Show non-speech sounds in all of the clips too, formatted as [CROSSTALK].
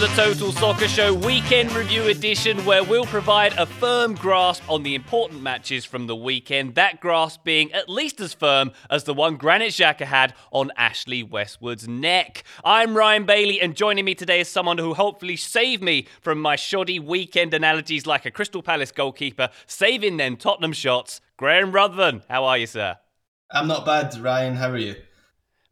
The Total Soccer Show Weekend Review Edition, where we'll provide a firm grasp on the important matches from the weekend. That grasp being at least as firm as the one Granit Xhaka had on Ashley Westwood's neck. I'm Ryan Bailey, and joining me today is someone who hopefully saved me from my shoddy weekend analogies like a Crystal Palace goalkeeper saving them Tottenham shots. Graham Ruthven, how are you, sir? I'm not bad, Ryan. How are you?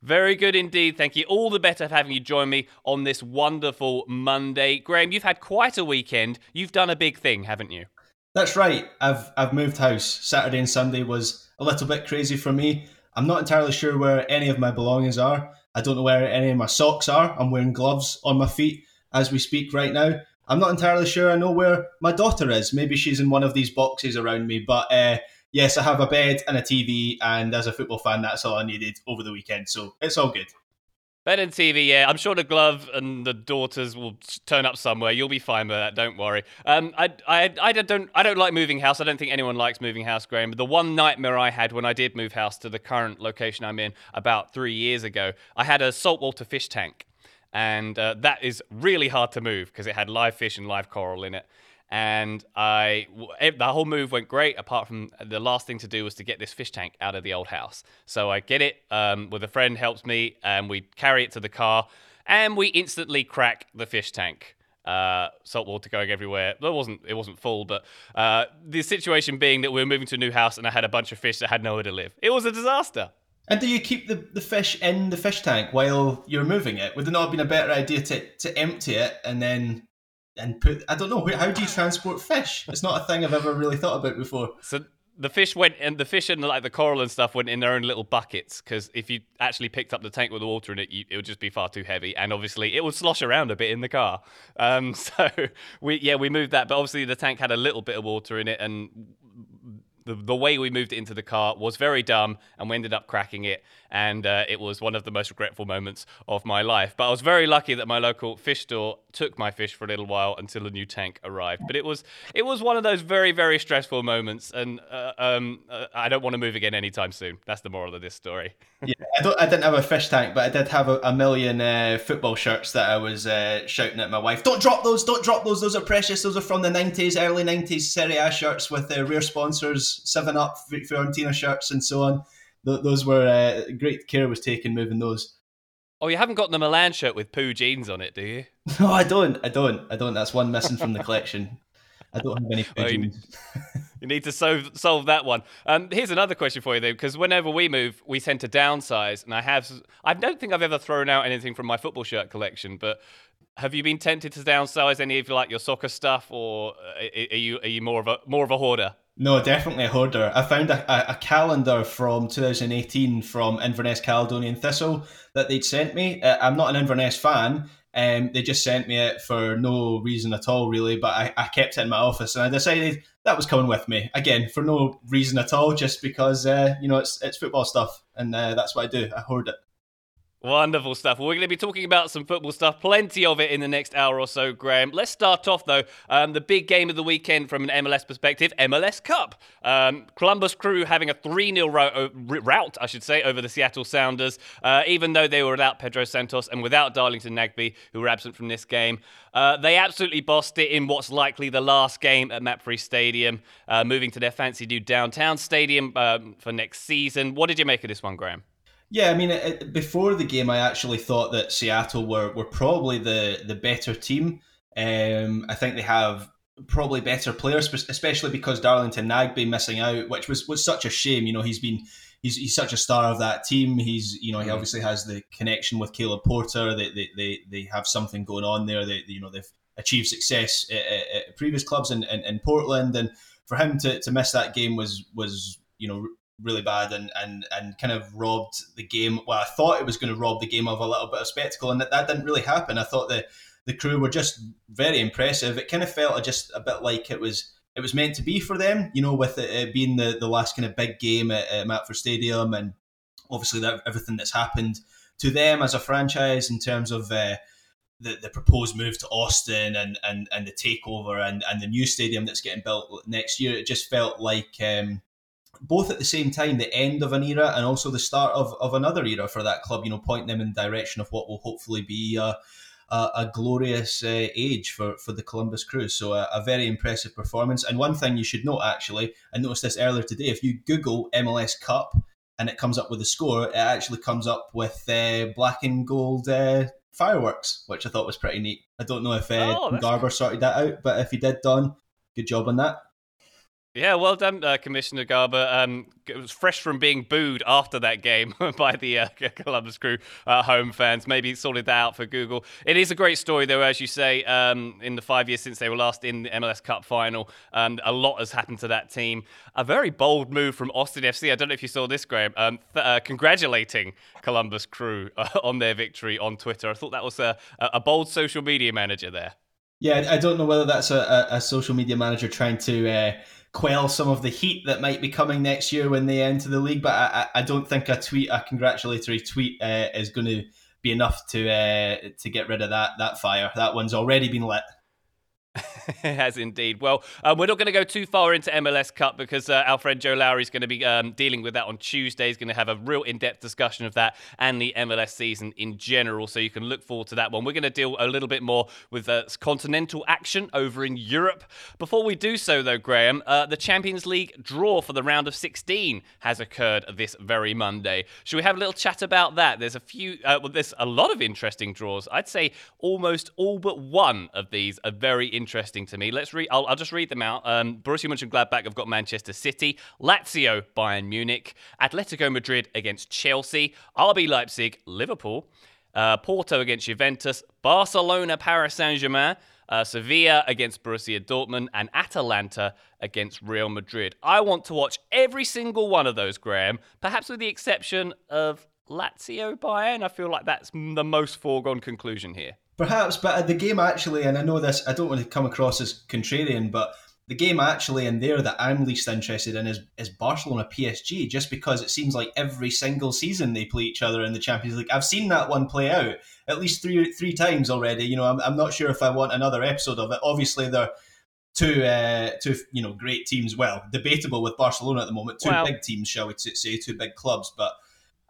Very good indeed. Thank you. All the better for having you join me on this wonderful Monday. Graham, you've had quite a weekend. You've done a big thing, haven't you? That's right. I've I've moved house. Saturday and Sunday was a little bit crazy for me. I'm not entirely sure where any of my belongings are. I don't know where any of my socks are. I'm wearing gloves on my feet as we speak right now. I'm not entirely sure I know where my daughter is. Maybe she's in one of these boxes around me, but uh, yes, I have a bed and a TV, and as a football fan, that's all I needed over the weekend. So it's all good. Bed and TV, yeah. I'm sure the glove and the daughters will turn up somewhere. You'll be fine with that. Don't worry. Um, I, I, I don't, I don't like moving house. I don't think anyone likes moving house, Graham. But the one nightmare I had when I did move house to the current location I'm in about three years ago, I had a saltwater fish tank, and uh, that is really hard to move because it had live fish and live coral in it and I the whole move went great. Apart from the last thing to do was to get this fish tank out of the old house. So I get it um, with a friend helps me, and we carry it to the car, and we instantly crack the fish tank. Uh, salt water going everywhere. It wasn't it wasn't full, but uh, the situation being that we were moving to a new house, and I had a bunch of fish that had nowhere to live. It was a disaster. And do you keep the, the fish in the fish tank while you're moving it? Would it not have been a better idea to, to empty it and then and put I don't know how do you transport fish? It's not a thing I've ever really thought about before. So the fish went and the fish and like the coral and stuff went in their own little buckets because if you actually picked up the tank with the water in it, you, it would just be far too heavy, and obviously it would slosh around a bit in the car. Um, [LAUGHS] so we yeah we moved that, but obviously the tank had a little bit of water in it, and the, the way we moved it into the car was very dumb and we ended up cracking it and uh, it was one of the most regretful moments of my life. But i was very lucky that my local fish store took my fish for a little while until a new tank arrived. But it was it was one of those very very stressful moments and uh, um, uh, i don't want to move again anytime soon. That's the moral of this story. [LAUGHS] Yeah I, don't, I didn't have a fish tank but i did have a, a million uh, football shirts that i was uh, shouting at my wife don't drop those don't drop those those are precious those are from the 90s early 90s serie a shirts with uh, rare sponsors Seven Up, Fiorentina shirts, and so on. Th- those were uh, great care was taken moving those. Oh, you haven't got the Milan shirt with Poo jeans on it, do you? [LAUGHS] No, I don't. I don't. I don't. That's one missing from the collection. I don't have any Poo well, you, [LAUGHS] you, need to solve solve that one. Um, here's another question for you, though, because whenever we move, we tend to downsize, and I have. I don't think I've ever thrown out anything from my football shirt collection, but have you been tempted to downsize any of like your soccer stuff, or uh, are you are you more of a more of a hoarder? No, definitely a hoarder. I found a, a, calendar from 2018 from Inverness Caledonian Thistle that they'd sent me. Uh, I'm not an Inverness fan. Um, they just sent me it for no reason at all, really. But I, I kept it in my office, and I decided that was coming with me again for no reason at all, just because uh, you know it's it's football stuff, and uh, that's what I do. I hoard it. Wonderful stuff. Well, we're going to be talking about some football stuff, plenty of it in the next hour or so, Graham. Let's start off, though. Um, the big game of the weekend from an MLS perspective MLS Cup. Um, Columbus Crew having a 3 0 ro- route, I should say, over the Seattle Sounders, uh, even though they were without Pedro Santos and without Darlington Nagbe, who were absent from this game. Uh, they absolutely bossed it in what's likely the last game at MAPFRE Stadium, uh, moving to their fancy new downtown stadium um, for next season. What did you make of this one, Graham? Yeah, I mean, it, before the game, I actually thought that Seattle were, were probably the, the better team. Um, I think they have probably better players, especially because Darlington Nagbe missing out, which was, was such a shame. You know, he's been he's, he's such a star of that team. He's you know he mm. obviously has the connection with Caleb Porter. They they, they, they have something going on there. They, you know they've achieved success at, at previous clubs in, in, in Portland, and for him to, to miss that game was was you know really bad and, and, and kind of robbed the game. Well, I thought it was going to rob the game of a little bit of spectacle, and that, that didn't really happen. I thought the the crew were just very impressive. It kind of felt just a bit like it was it was meant to be for them, you know, with it, being the, the last kind of big game at, at MAPFRE Stadium, and obviously that, everything that's happened to them as a franchise in terms of. Uh, the, the proposed move to Austin and, and, and the takeover and, and the new stadium that's getting built next year, it just felt like um, both at the same time the end of an era and also the start of, of another era for that club, you know, pointing them in the direction of what will hopefully be a, a, a glorious uh, age for, for the Columbus Crew. So a, a, very impressive performance. And one thing you should note, actually, I noticed this earlier today, if you Google MLS Cup and it comes up with a score, it actually comes up with uh, black and gold uh, fireworks, which I thought was pretty neat. I don't know if uh, oh, Garber sorted that out, but if he did, Don, good job on that. Yeah, well done, uh, Commissioner Garber. Um, it was fresh from being booed after that game [LAUGHS] by the uh, [LAUGHS] Columbus Crew uh, home fans. Maybe sorted that out for Google. It is a great story, though, as you say. Um, in the five years since they were last in the MLS Cup final, um, a lot has happened to that team. A very bold move from Austin FC. I don't know if you saw this, Graham. Um, th- uh, congratulating Columbus Crew [LAUGHS] uh, on their victory on Twitter. I thought that was a, a bold social media manager there. Yeah, I don't know whether that's a, a social media manager trying to uh, quell some of the heat that might be coming next year when they enter the league. But I, I don't think a tweet, a congratulatory tweet, uh, is going to be enough to uh, to get rid of that that fire. That one's already been lit. [LAUGHS] has indeed. Well, um, we're not going to go too far into MLS Cup because uh, friend Joe Lowry is going to be um, dealing with that on Tuesday. He's going to have a real in depth discussion of that and the MLS season in general. So you can look forward to that one. We're going to deal a little bit more with uh, continental action over in Europe. Before we do so, though, Graham, uh, the Champions League draw for the round of 16 has occurred this very Monday. Should we have a little chat about that? There's a few, uh, well, there's a lot of interesting draws. I'd say almost all but one of these are very interesting interesting to me. Let's read. I'll, I'll just read them out. Um, Borussia Mönchengladbach have got Manchester City, Lazio, Bayern Munich, Atletico Madrid against Chelsea, RB Leipzig, Liverpool, uh, Porto against Juventus, Barcelona, Paris Saint Germain. Uh, Sevilla against Borussia Dortmund, and Atalanta against Real Madrid. I want to watch every single one of those, Graham, perhaps with the exception of Lazio Bayern. I feel like that's the most foregone conclusion here. Perhaps, but the game actually, and I know this, I don't want to come across as contrarian, but the game actually in there that I'm least interested in is, is Barcelona PSG, just because it seems like every single season they play each other in the Champions League. I've seen that one play out at least three three times already. You know, I'm, I'm not sure if I want another episode of it. Obviously, they're two uh, two you know great teams. Well, debatable with Barcelona at the moment. Two big teams, shall we say, two big clubs, but.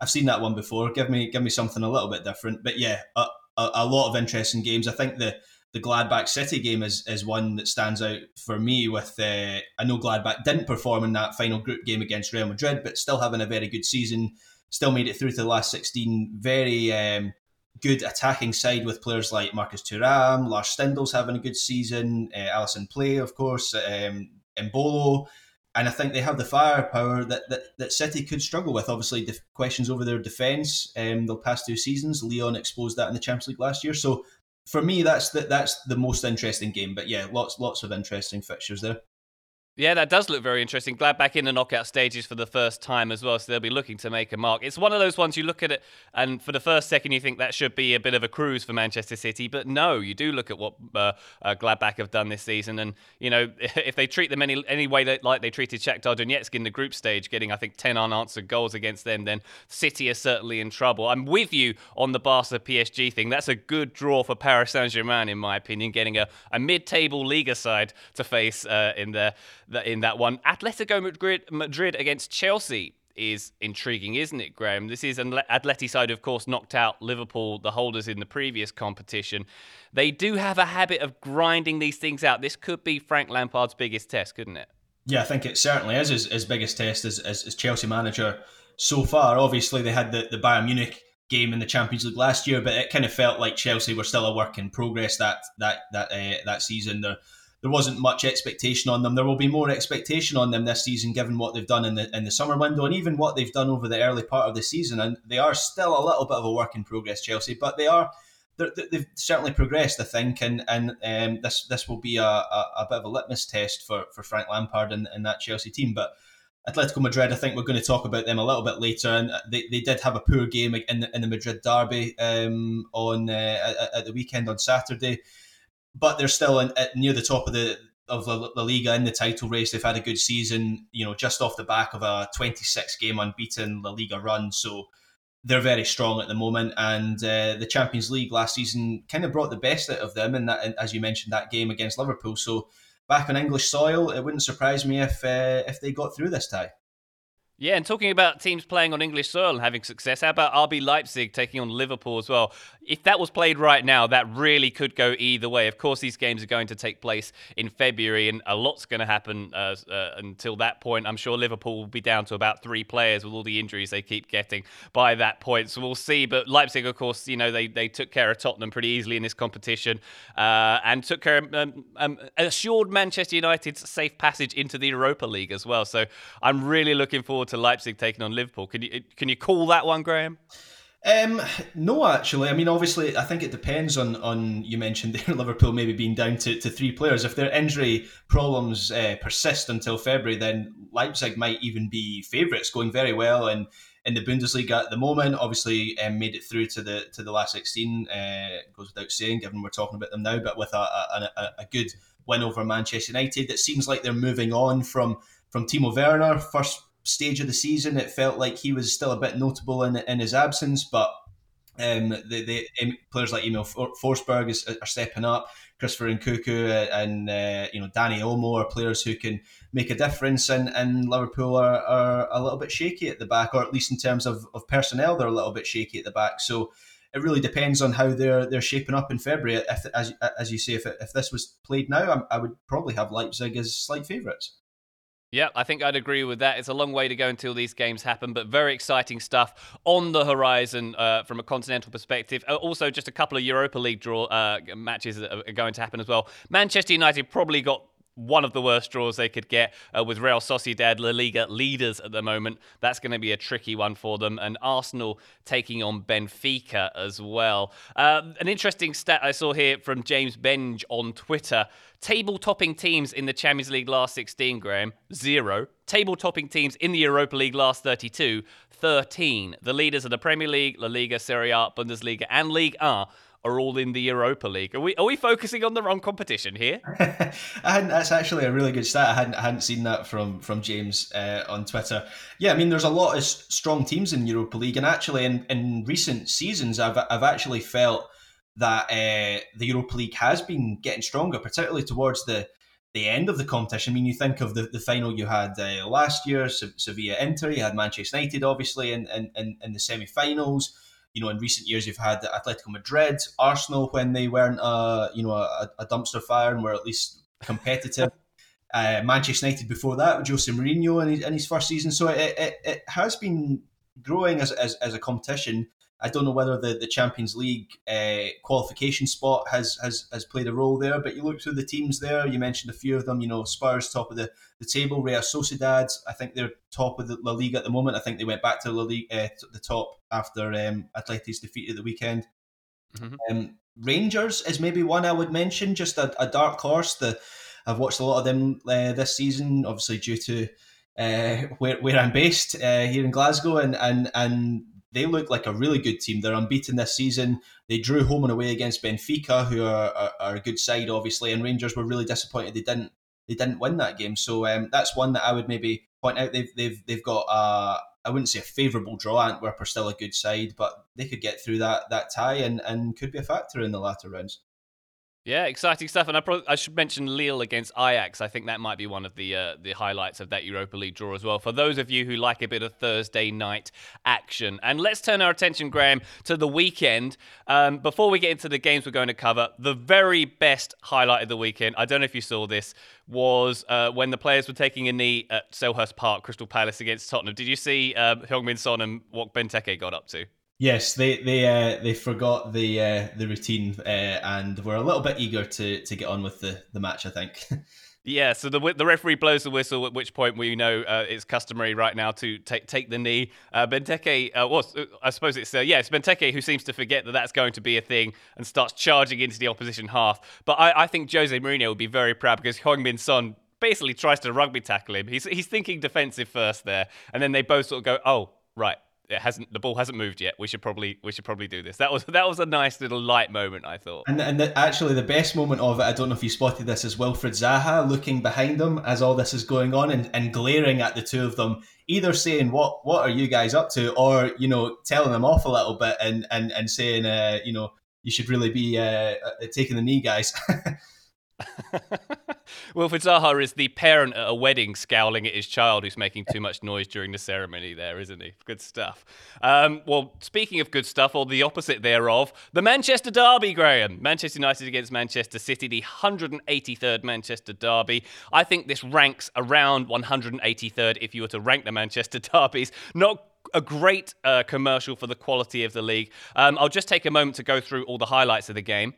I've seen that one before. Give me, give me something a little bit different. But yeah, uh, a, a lot of interesting games. I think the the Gladbach City game is is one that stands out for me. With uh, I know Gladbach didn't perform in that final group game against Real Madrid, but still having a very good season. Still made it through to the last sixteen. Very um, good attacking side with players like Marcus Thuram, Lars Stindl's having a good season, uh, Pléa, of course, um, Embolo and I think they have the firepower that, that, that City could struggle with. Obviously, the questions over their defence, um, they'll pass two seasons. Lyon exposed that in the Champions League last year. So for me, that's the, that's the most interesting game. But yeah, lots lots of interesting fixtures there. Yeah, that does look very interesting. Gladbach in the knockout stages for the first time as well, so they'll be looking to make a mark. It's one of those ones you look at it, and for the first second you think that should be a bit of a cruise for Manchester City, but no, you do look at what uh, uh, Gladbach have done this season, and you know [LAUGHS] if they treat them any any way that, like they treated Shakhtar Donetsk in the group stage, getting I think ten unanswered goals against them, then City are certainly in trouble. I'm with you on the Barca PSG thing. That's a good draw for Paris Saint Germain, in my opinion, getting a, a mid-table Liga side to face uh, in there in that one. Atletico Madrid, Madrid against Chelsea is intriguing, isn't it, Graham? This is an Atleti side, of course, knocked out Liverpool, the holders in the previous competition. They do have a habit of grinding these things out. This could be Frank Lampard's biggest test, couldn't it? Yeah, I think it certainly is his, his biggest test as, as, as, Chelsea manager so far. Obviously, they had the, the Bayern Munich game in the Champions League last year, but it kind of felt like Chelsea were still a work in progress that that that uh, that season. They're there wasn't much expectation on them. There will be more expectation on them this season, given what they've done in the in the summer window and even what they've done over the early part of the season. And they are still a little bit of a work in progress, Chelsea, but they are they've certainly progressed, I think, and and um, this this will be a, a, a, bit of a litmus test for, for Frank Lampard and, and that Chelsea team. But Atletico Madrid, I think we're going to talk about them a little bit later, and they, they did have a poor game in the, in the Madrid derby um, on uh, at, at the weekend on Saturday but they're still in, at, near the top of the of the, Liga in the title race. They've had a good season, you know, just off the back of a 26 game unbeaten La Liga run. So they're very strong at the moment. And uh, the Champions League last season kind of brought the best out of them. And that, as you mentioned, that game against Liverpool. So back on English soil, it wouldn't surprise me if uh, if they got through this tie. Yeah, and talking about teams playing on English soil and having success, how about RB Leipzig taking on Liverpool as well? If that was played right now, that really could go either way. Of course, these games are going to take place in February, and a lot's going to happen uh, uh, until that point. I'm sure Liverpool will be down to about three players with all the injuries they keep getting by that point. So we'll see. But Leipzig, of course, you know they, they took care of Tottenham pretty easily in this competition, uh, and took care of, um, um, assured Manchester United's safe passage into the Europa League as well. So I'm really looking forward to Leipzig taking on Liverpool. Can you can you call that one, Graham? Um, no, actually. I mean, obviously, I think it depends on on you mentioned there [LAUGHS] Liverpool maybe being down to, to three players. If their injury problems uh, persist until February, then Leipzig might even be favourites, going very well in in the Bundesliga at the moment. Obviously, um, made it through to the to the last sixteen. Uh, goes without saying, given we're talking about them now. But with a, a, a, a good win over Manchester United, it seems like they're moving on from from Timo Werner. First stage of the season, it felt like he was still a bit notable in in his absence, but. Um, the, the players like Emil Forsberg is, are stepping up. Christopher Nkunku uh, and uh, you know Dani Olmo are players who can make a difference, and, and Liverpool are, are a little bit shaky at the back, or at least in terms of, of personnel, they're a little bit shaky at the back. So it really depends on how they're they're shaping up in February. If, as as you say, if, if this was played now, I, I would probably have Leipzig as slight favourites. Yeah, I think I'd agree with that. It's a long way to go until these games happen, but very exciting stuff on the horizon uh, from a continental perspective. Uh, also, just a couple of Europa League draw uh, matches are going to happen as well. Manchester United probably got one of the worst draws they could get uh, with Real Sociedad, La Liga leaders at the moment. That's going to be a tricky one for them. And Arsenal taking on Benfica as well. Uh, an interesting stat I saw here from James Benge on Twitter. Table topping teams in the Champions League last 16, Graham, zero. Table topping teams in the Europa League last 32, 13. The leaders of the Premier League, La Liga, Serie A, Bundesliga, and League A are all in the Europa League. Are we are we focusing on the wrong competition here? [LAUGHS] That's actually a really good stat. I hadn't I hadn't seen that from from James uh, on Twitter. Yeah, I mean, there's a lot of strong teams in Europa League, and actually, in, in recent seasons, I've I've actually felt that uh, the Europa League has been getting stronger, particularly towards the the end of the competition. I mean, you think of the, the final you had uh, last year, Sevilla Inter, you had Manchester United, obviously, in, in, in the semi finals you know, in recent years, you've had Atletico Madrid, Arsenal when they weren't, uh, you know, a, a dumpster fire and were at least competitive. [LAUGHS] uh, Manchester United before that with Jose Mourinho in his, in his first season. So it, it, it has been growing as, as, as a competition. I don't know whether the, the Champions League uh, qualification spot has, has has played a role there, but you look through the teams there. You mentioned a few of them. You know, Spurs top of the, the table, Real Sociedad. I think they're top of the La Liga at the moment. I think they went back to La Liga, uh, the top after um, Atleti's defeat at the weekend. Mm-hmm. Um, Rangers is maybe one I would mention, just a, a dark horse. The I've watched a lot of them uh, this season, obviously due to uh, [LAUGHS] where where I'm based uh, here in Glasgow, and and and they look like a really good team. They're unbeaten this season. They drew home and away against Benfica, who are, are, are a good side, obviously, and Rangers were really disappointed they didn't they didn't win that game. So um, that's one that I would maybe point out. They've they've they've got a I wouldn't say a favourable draw. Antwerp are still a good side, but they could get through that that tie and, and could be a factor in the latter rounds. Yeah, exciting stuff. And I, I should mention Lille against Ajax. I think that might be one of the uh, the highlights of that Europa League draw as well. For those of you who like a bit of Thursday night action, and let's turn our attention, Graham, to the weekend. Um, before we get into the games we're going to cover, the very best highlight of the weekend. I don't know if you saw this. Was uh, when the players were taking a knee at Selhurst Park, Crystal Palace against Tottenham. Did you see uh, Heung-Min Son and what Benteke got up to? Yes, they they uh, they forgot the uh, the routine uh, and were a little bit eager to to get on with the, the match. I think. [LAUGHS] Yeah, so the the referee blows the whistle, at which point we know uh, it's customary right now to take take the knee. Uh, Benteke, uh, well, I suppose it's uh, yeah, it's Benteke who seems to forget that that's going to be a thing and starts charging into the opposition half. But I, I think Jose Mourinho would be very proud because Heung-Min Son basically tries to rugby tackle him. He's he's thinking defensive first there, and then they both sort of go, oh right, it hasn't the ball hasn't moved yet. We should probably we should probably do this. That was that was a nice little light moment, I thought. And and the, actually the best moment of it, I don't know if you spotted this, is Wilfried Zaha looking behind him as all this is going on and, and glaring at the two of them, either saying what what are you guys up to, or you know telling them off a little bit and and and saying uh, you know you should really be uh, uh taking the knee, guys. [LAUGHS] [LAUGHS] Wilfried Zaha is the parent at a wedding scowling at his child who's making too much noise during the ceremony there, isn't he? Good stuff. Um, well, speaking of good stuff, or the opposite thereof, the Manchester Derby, Graham. Manchester United against Manchester City, the 183rd Manchester Derby. I think this ranks around 183rd if you were to rank the Manchester [LAUGHS] Derbies. Not a great uh, commercial for the quality of the league. Um, I'll just take a moment to go through all the highlights of the game.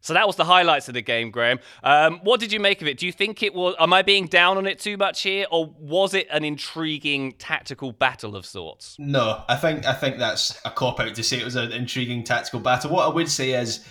So that was the highlights of the game, Graham. Um, what did you make of it? Do you think it was? Am I being down on it too much here, or was it an intriguing tactical battle of sorts? No, I think I think that's a cop out to say it was an intriguing tactical battle. What I would say is,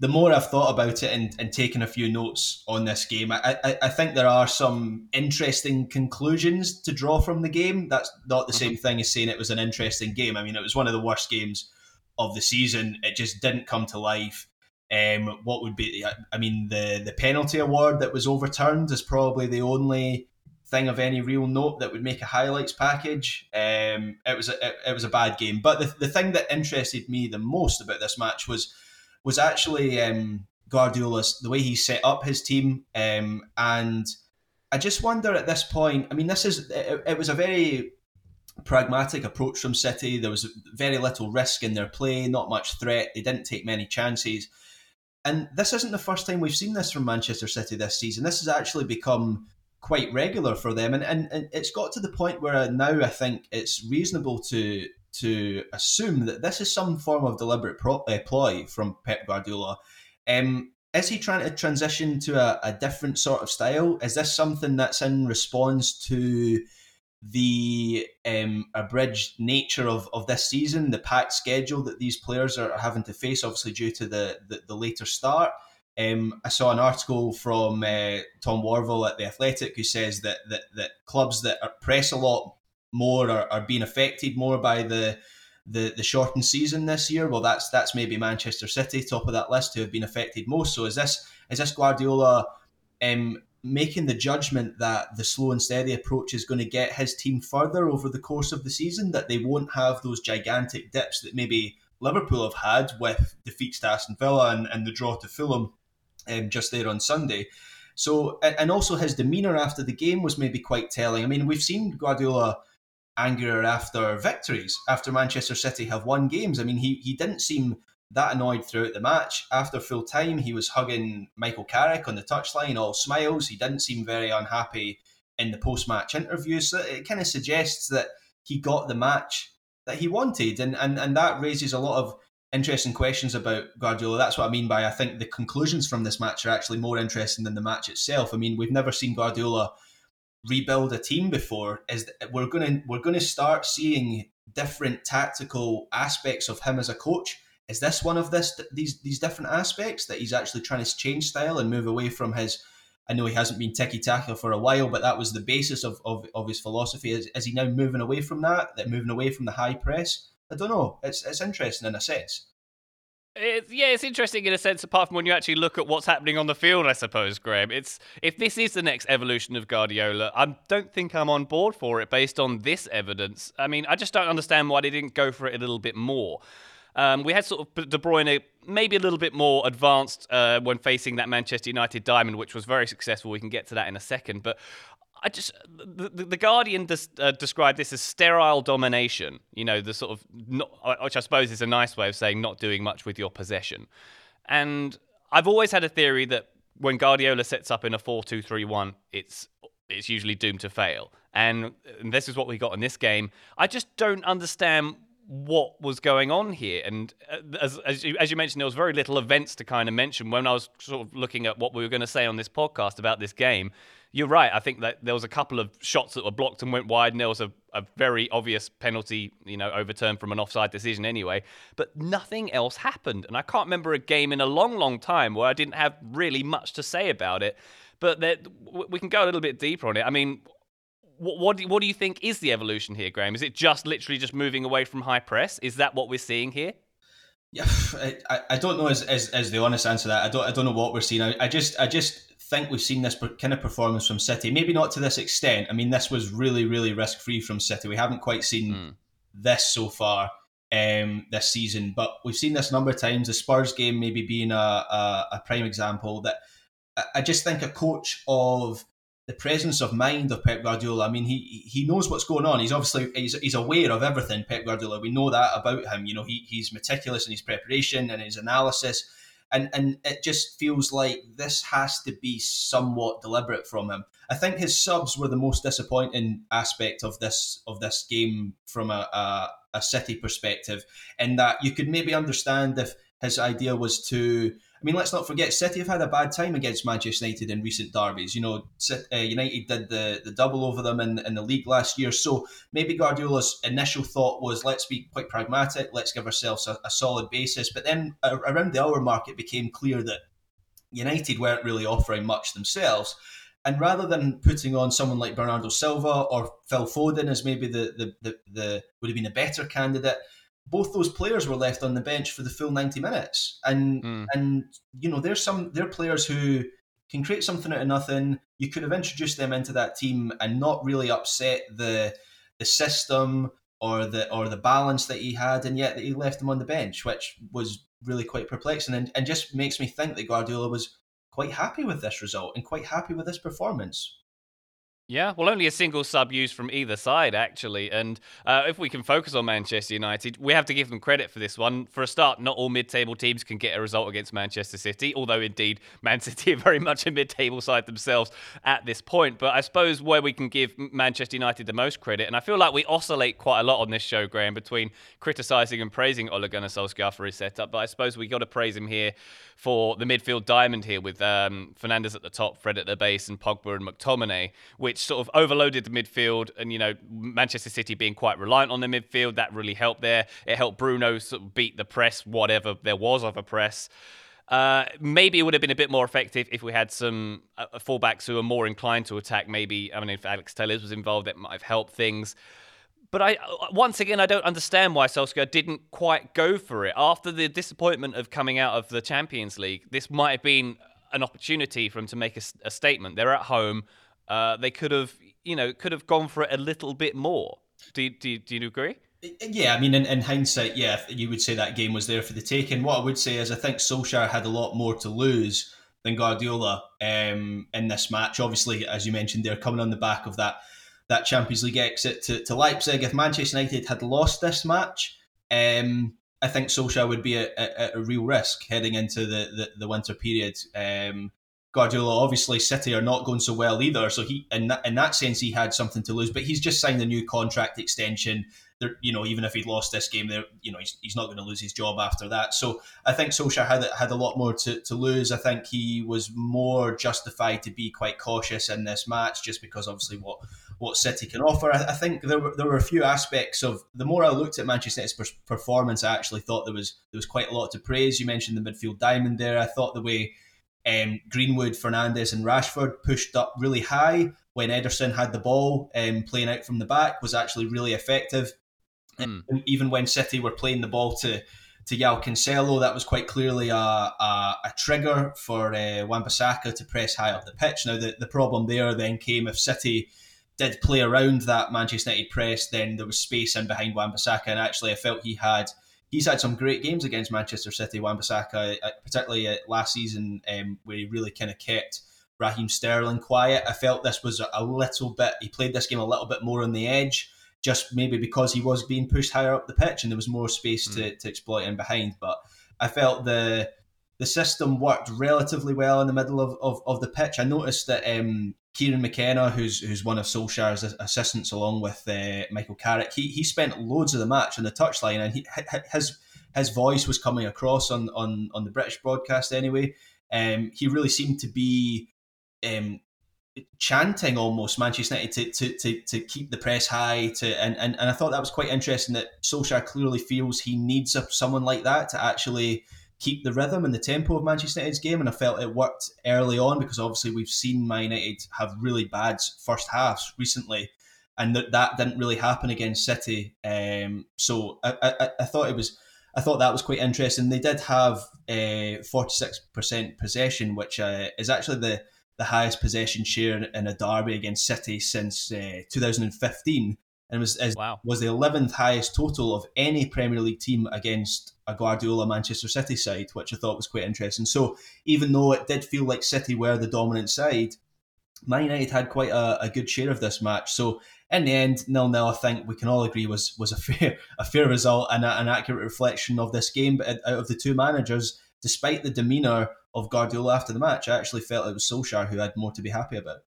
the more I've thought about it and, and taken a few notes on this game, I, I, I, think there are some interesting conclusions to draw from the game. That's not the mm-hmm. same thing as saying it was an interesting game. I mean, it was one of the worst games of the season. It just didn't come to life um, what would be? I mean, the the penalty award that was overturned is probably the only thing of any real note that would make a highlights package. Um, it was a, it, it, was a bad game, but the, the thing that interested me the most about this match was was actually um, Guardiola's the way he set up his team, um, and I just wonder at this point. I mean, this is it, it was a very pragmatic approach from City. There was very little risk in their play, not much threat. They didn't take many chances. And this isn't the first time we've seen this from Manchester City this season. This has actually become quite regular for them, and, and, and it's got to the point where now I think it's reasonable to to assume that this is some form of deliberate pro, uh, ploy from Pep Guardiola. Um, is he trying to transition to a, a different sort of style? Is this something that's in response to the um, abridged nature of, of this season, the packed schedule that these players are having to face, obviously due to the, the, the later start. Um, I saw an article from uh, Tom Worville at The Athletic who says that, that, that clubs that press a lot more are, are being affected more by the, the the shortened season this year. Well, that's that's maybe Manchester City top of that list who have been affected most. So is this is this Guardiola um, making the judgment that the slow and steady approach is going to get his team further over the course of the season, that they won't have those gigantic dips that maybe Liverpool have had with defeats to Aston Villa and, and the draw to Fulham um, just there on Sunday. So, and also his demeanour after the game was maybe quite telling. I mean, we've seen Guardiola angrier after victories, after Manchester City have won games. I mean, he, he didn't seem that annoyed throughout the match. After full time, he was hugging Michael Carrick on the touchline, all smiles. He didn't seem very unhappy in the post match interviews. So it kind of suggests that he got the match that he wanted. And, and, and that raises a lot of interesting questions about Guardiola. That's what I mean by I think the conclusions from this match are actually more interesting than the match itself. I mean, we've never seen Guardiola rebuild a team before. Is we're gonna we're gonna start seeing different tactical aspects of him as a coach is this one of this these these different aspects that he's actually trying to change style and move away from his I know he hasn't been tiki taka for a while, but that was the basis of, of, of his philosophy. Is, is he now moving away from that? That moving away from the high press? I don't know. It's it's interesting in a sense. It's, yeah, it's interesting in a sense. Apart from when you actually look at what's happening on the field, I suppose, Graham. It's if this is the next evolution of Guardiola, I don't think I'm on board for it based on this evidence. I mean, I just don't understand why they didn't go for it a little bit more. Um, we had sort of De Bruyne maybe a little bit more advanced uh, when facing that Manchester United diamond, which was very successful. We can get to that in a second, but I just the, the Guardian des, uh, described this as sterile domination. You know, the sort of not, which I suppose is a nice way of saying not doing much with your possession. And I've always had a theory that when Guardiola sets up in a four-two-three-one, it's it's usually doomed to fail. And, and this is what we got in this game. I just don't understand what was going on here. And uh, as, as you, as, you, mentioned, there was very little events to kind of mention when I was sort of looking at what we were going to say on this podcast about this game. You're right. I think that there was a couple of shots that were blocked and went wide, and there was a, a very obvious penalty, you know, overturned from an offside decision anyway. But nothing else happened. And I can't remember a game in a long, long time where I didn't have really much to say about it. But that, we can go a little bit deeper on it. I mean, what what do, what do you think is the evolution here, Graham? Is it just literally just moving away from high press? Is that what we're seeing here? Yeah, [SIGHS] I, I don't know as, as, as the honest answer to that. I don't I don't know what we're seeing. I, I just I just think we've seen this kind of performance from City. Maybe not to this extent. I mean, this was really really risk free from City. We haven't quite seen mm. this so far um, this season, but we've seen this a number of times. The Spurs game maybe being a, a, a prime example. That I just think a coach of the presence of mind of Pep Guardiola. I mean, he he knows what's going on. He's obviously he's, he's aware of everything. Pep Guardiola, we know that about him. You know, he, he's meticulous in his preparation and his analysis, and and it just feels like this has to be somewhat deliberate from him. I think his subs were the most disappointing aspect of this of this game from a, a, a City perspective, in that you could maybe understand if his idea was to mean, let's not forget, City have had a bad time against Manchester United in recent derbies. You know, uh, United did the, the double over them in, in the league last year. So maybe Guardiola's initial thought was, let's be quite pragmatic, let's give ourselves a, a solid basis. But then around the hour mark, it became clear that United weren't really offering much themselves. And rather than putting on someone like Bernardo Silva or Phil Foden as maybe the, the, the, the would have been a better candidate, both those players were left on the bench for the full 90 minutes. And mm. and you know there's some they're players who can create something out of nothing. You could have introduced them into that team and not really upset the the system or the or the balance that he had and yet that he left them on the bench which was really quite perplexing and, and just makes me think that Guardiola was quite happy with this result and quite happy with this performance yeah, well, only a single sub used from either side, actually. And uh, if we can focus on Manchester United, we have to give them credit for this one. For a start, not all mid table teams can get a result against Manchester City, although indeed [LAUGHS] Man City are very much a mid table side themselves at this point. But I suppose where we can give Manchester United the most credit, and I feel like we oscillate quite a lot on this show, Graham, between criticising and praising Ole Gunnar Solskjaer for his setup. But I suppose we got to praise him here for the midfield diamond here with um, Fernandes at the top, Fred at the base, and Pogba and McTominay, which sort of overloaded the midfield. And, you know, Manchester City being quite reliant on the midfield, that really helped there. It helped Bruno sort of beat the press, whatever there was of a press. Uh, maybe it would have been a bit more effective if we had some uh, fullbacks who are more inclined to attack. Maybe, I mean, if Alex Telles was involved, that might have helped things. But I uh, once again I don't understand why Solskjaer didn't quite go for it after the disappointment of coming out of the Champions League. This might have been an opportunity for him to make a, a statement. They're at home. Uh, they could have, you know, could have gone for it a little bit more. Do do do you agree? Yeah, I mean, in, in, hindsight, yeah, you would say that game was there for the taking. What I would say is, I think Solskjaer had a lot more to lose than Guardiola um, in this match. Obviously, as you mentioned, they're coming on the back of that that Champions League exit to, to Leipzig. If Manchester United had lost this match, um, I think Solskjaer would be at a, real risk heading into the, the, the winter period. Um, Guardiola, obviously, City are not going so well either. So he, in that, in that sense, he had something to lose. But he's just signed a new contract extension. There, you know, even if he'd lost this game, there, you know, he's, he's not going to lose his job after that. So I think Solskjaer had had a lot more to, to lose. I think he was more justified to be quite cautious in this match, just because obviously what what City can offer. I, I, think there were there were a few aspects of the more I looked at Manchester City's performance, I actually thought there was there was quite a lot to praise. You mentioned the midfield diamond there. I thought the way Um, Greenwood, Fernandes, and Rashford pushed up really high when Ederson had the ball um, playing out from the back was actually really effective. Mm. And even when City were playing the ball to to João Cancelo, that was quite clearly a, a, a trigger for uh, Wan-Bissaka to press high up the pitch. Now, the, the problem there then came if City did play around that Manchester United press, then there was space in behind Wan-Bissaka, and actually I felt he had he's had some great games against Manchester City. Wan-Bissaka, uh, particularly last season, um, where he really kind of kept Raheem Sterling quiet. I felt this was a little bit. He played this game a little bit more on the edge, just maybe because he was being pushed higher up the pitch and there was more space mm. to, to exploit in behind. But I felt the the system worked relatively well in the middle of, of, of the pitch. I noticed that um, Kieran McKenna, who's who's one of Solskjaer's assistants, along with uh, Michael Carrick, he he spent loads of the match on the touchline, and he, his his voice was coming across on on on the British broadcast anyway. Um, he really seemed to be um, chanting almost Manchester United to, to, to, to keep the press high to and, and, and I thought that was quite interesting that Solskjaer clearly feels he needs a, someone like that to actually keep the rhythm and the tempo of Manchester United's game and I felt it worked early on because obviously we've seen Man United have really bad first halves recently and that that didn't really happen against City. Um, so I, I, I thought it was I thought that was quite interesting. They did have uh, 46% possession which uh, is actually the the highest possession share in a derby against City since uh, 2015, and was wow. was the 11th highest total of any Premier League team against a Guardiola Manchester City side, which I thought was quite interesting. So even though it did feel like City were the dominant side, Man United had quite a, a good share of this match. So in the end, nil nil, I think we can all agree was was a [LAUGHS] fair a fair result and a, an accurate reflection of this game. But uh, out of the two managers, despite the demeanour of Guardiola after the match, I actually felt it was Solskjaer who had more to be happy about.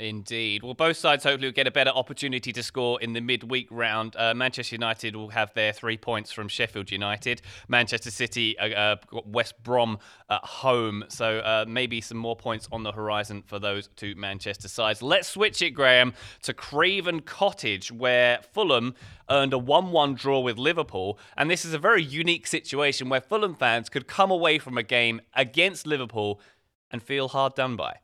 Indeed. Well, both sides hopefully will get a better opportunity to score in the midweek round. Uh, Manchester United will have their three points from Sheffield United. Manchester City, uh, uh, West Brom at home. So uh, maybe some more points on the horizon for those two Manchester sides. Let's switch it, Graham, to Craven Cottage, where Fulham earned a 1 1 draw with Liverpool. And this is a very unique situation where Fulham fans could come away from a game against Liverpool and feel hard done by.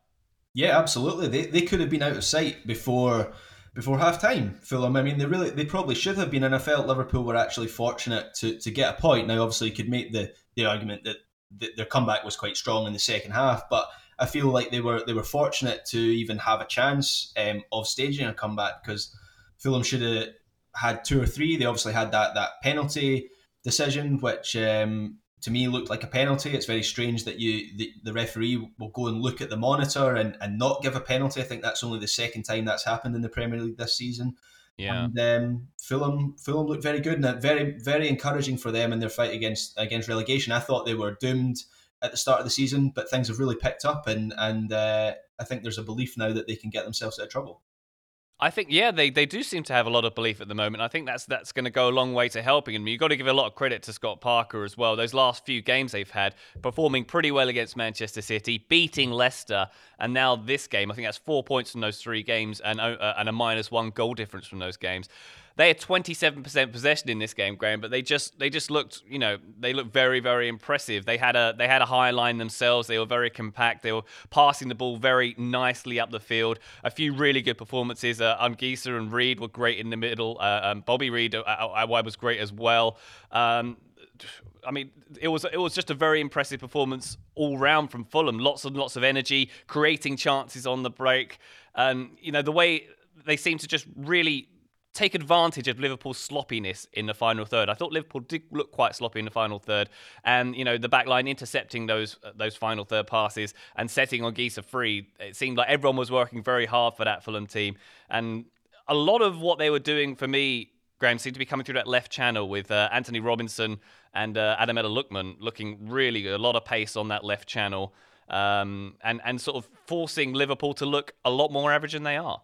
Yeah, absolutely. They, they could have been out of sight before before half time. Fulham. I mean, they really they probably should have been, and I felt Liverpool were actually fortunate to, to get a point. Now, obviously, you could make the, the argument that, that their comeback was quite strong in the second half, but I feel like they were they were fortunate to even have a chance um, of staging a comeback because Fulham should have had two or three. They obviously had that that penalty decision, which um, to me looked like a penalty. It's very strange that you the, the referee will go and look at the monitor and, and not give a penalty. I think that's only the second time that's happened in the Premier League this season. Yeah. And um, Fulham Fulham looked very good and very very encouraging for them in their fight against against relegation. I thought they were doomed at the start of the season, but things have really picked up and and uh, I think there's a belief now that they can get themselves out of trouble. I think yeah, they, they do seem to have a lot of belief at the moment. I think that's that's going to go a long way to helping them. You've got to give a lot of credit to Scott Parker as well. Those last few games they've had, performing pretty well against Manchester City, beating Leicester, and now this game. I think that's four points from those three games and uh, and a minus one goal difference from those games. They had 27% possession in this game, Graham, but they just they just looked, you know, they looked very very impressive. They had a they had a high line themselves. They were very compact. They were passing the ball very nicely up the field. A few really good performances. Uh, Anguissa and Reed were great in the middle. Uh, um, Bobby Reid uh, uh, uh was great as well. Um, I mean, it was it was just a very impressive performance all round from Fulham. Lots and lots of energy, creating chances on the break, and you know the way they seem to just really take advantage of Liverpool's sloppiness in the final third. I thought Liverpool did look quite sloppy in the final third, and you know the backline intercepting those uh, those final third passes and setting Anguissa free. It seemed like everyone was working very hard for that Fulham team, and a lot of what they were doing for me. Graham seemed to be coming through that left channel with uh, Antonee Robinson and uh, Ademola Lookman looking really good. A lot of pace on that left channel, um, and and sort of forcing Liverpool to look a lot more average than they are.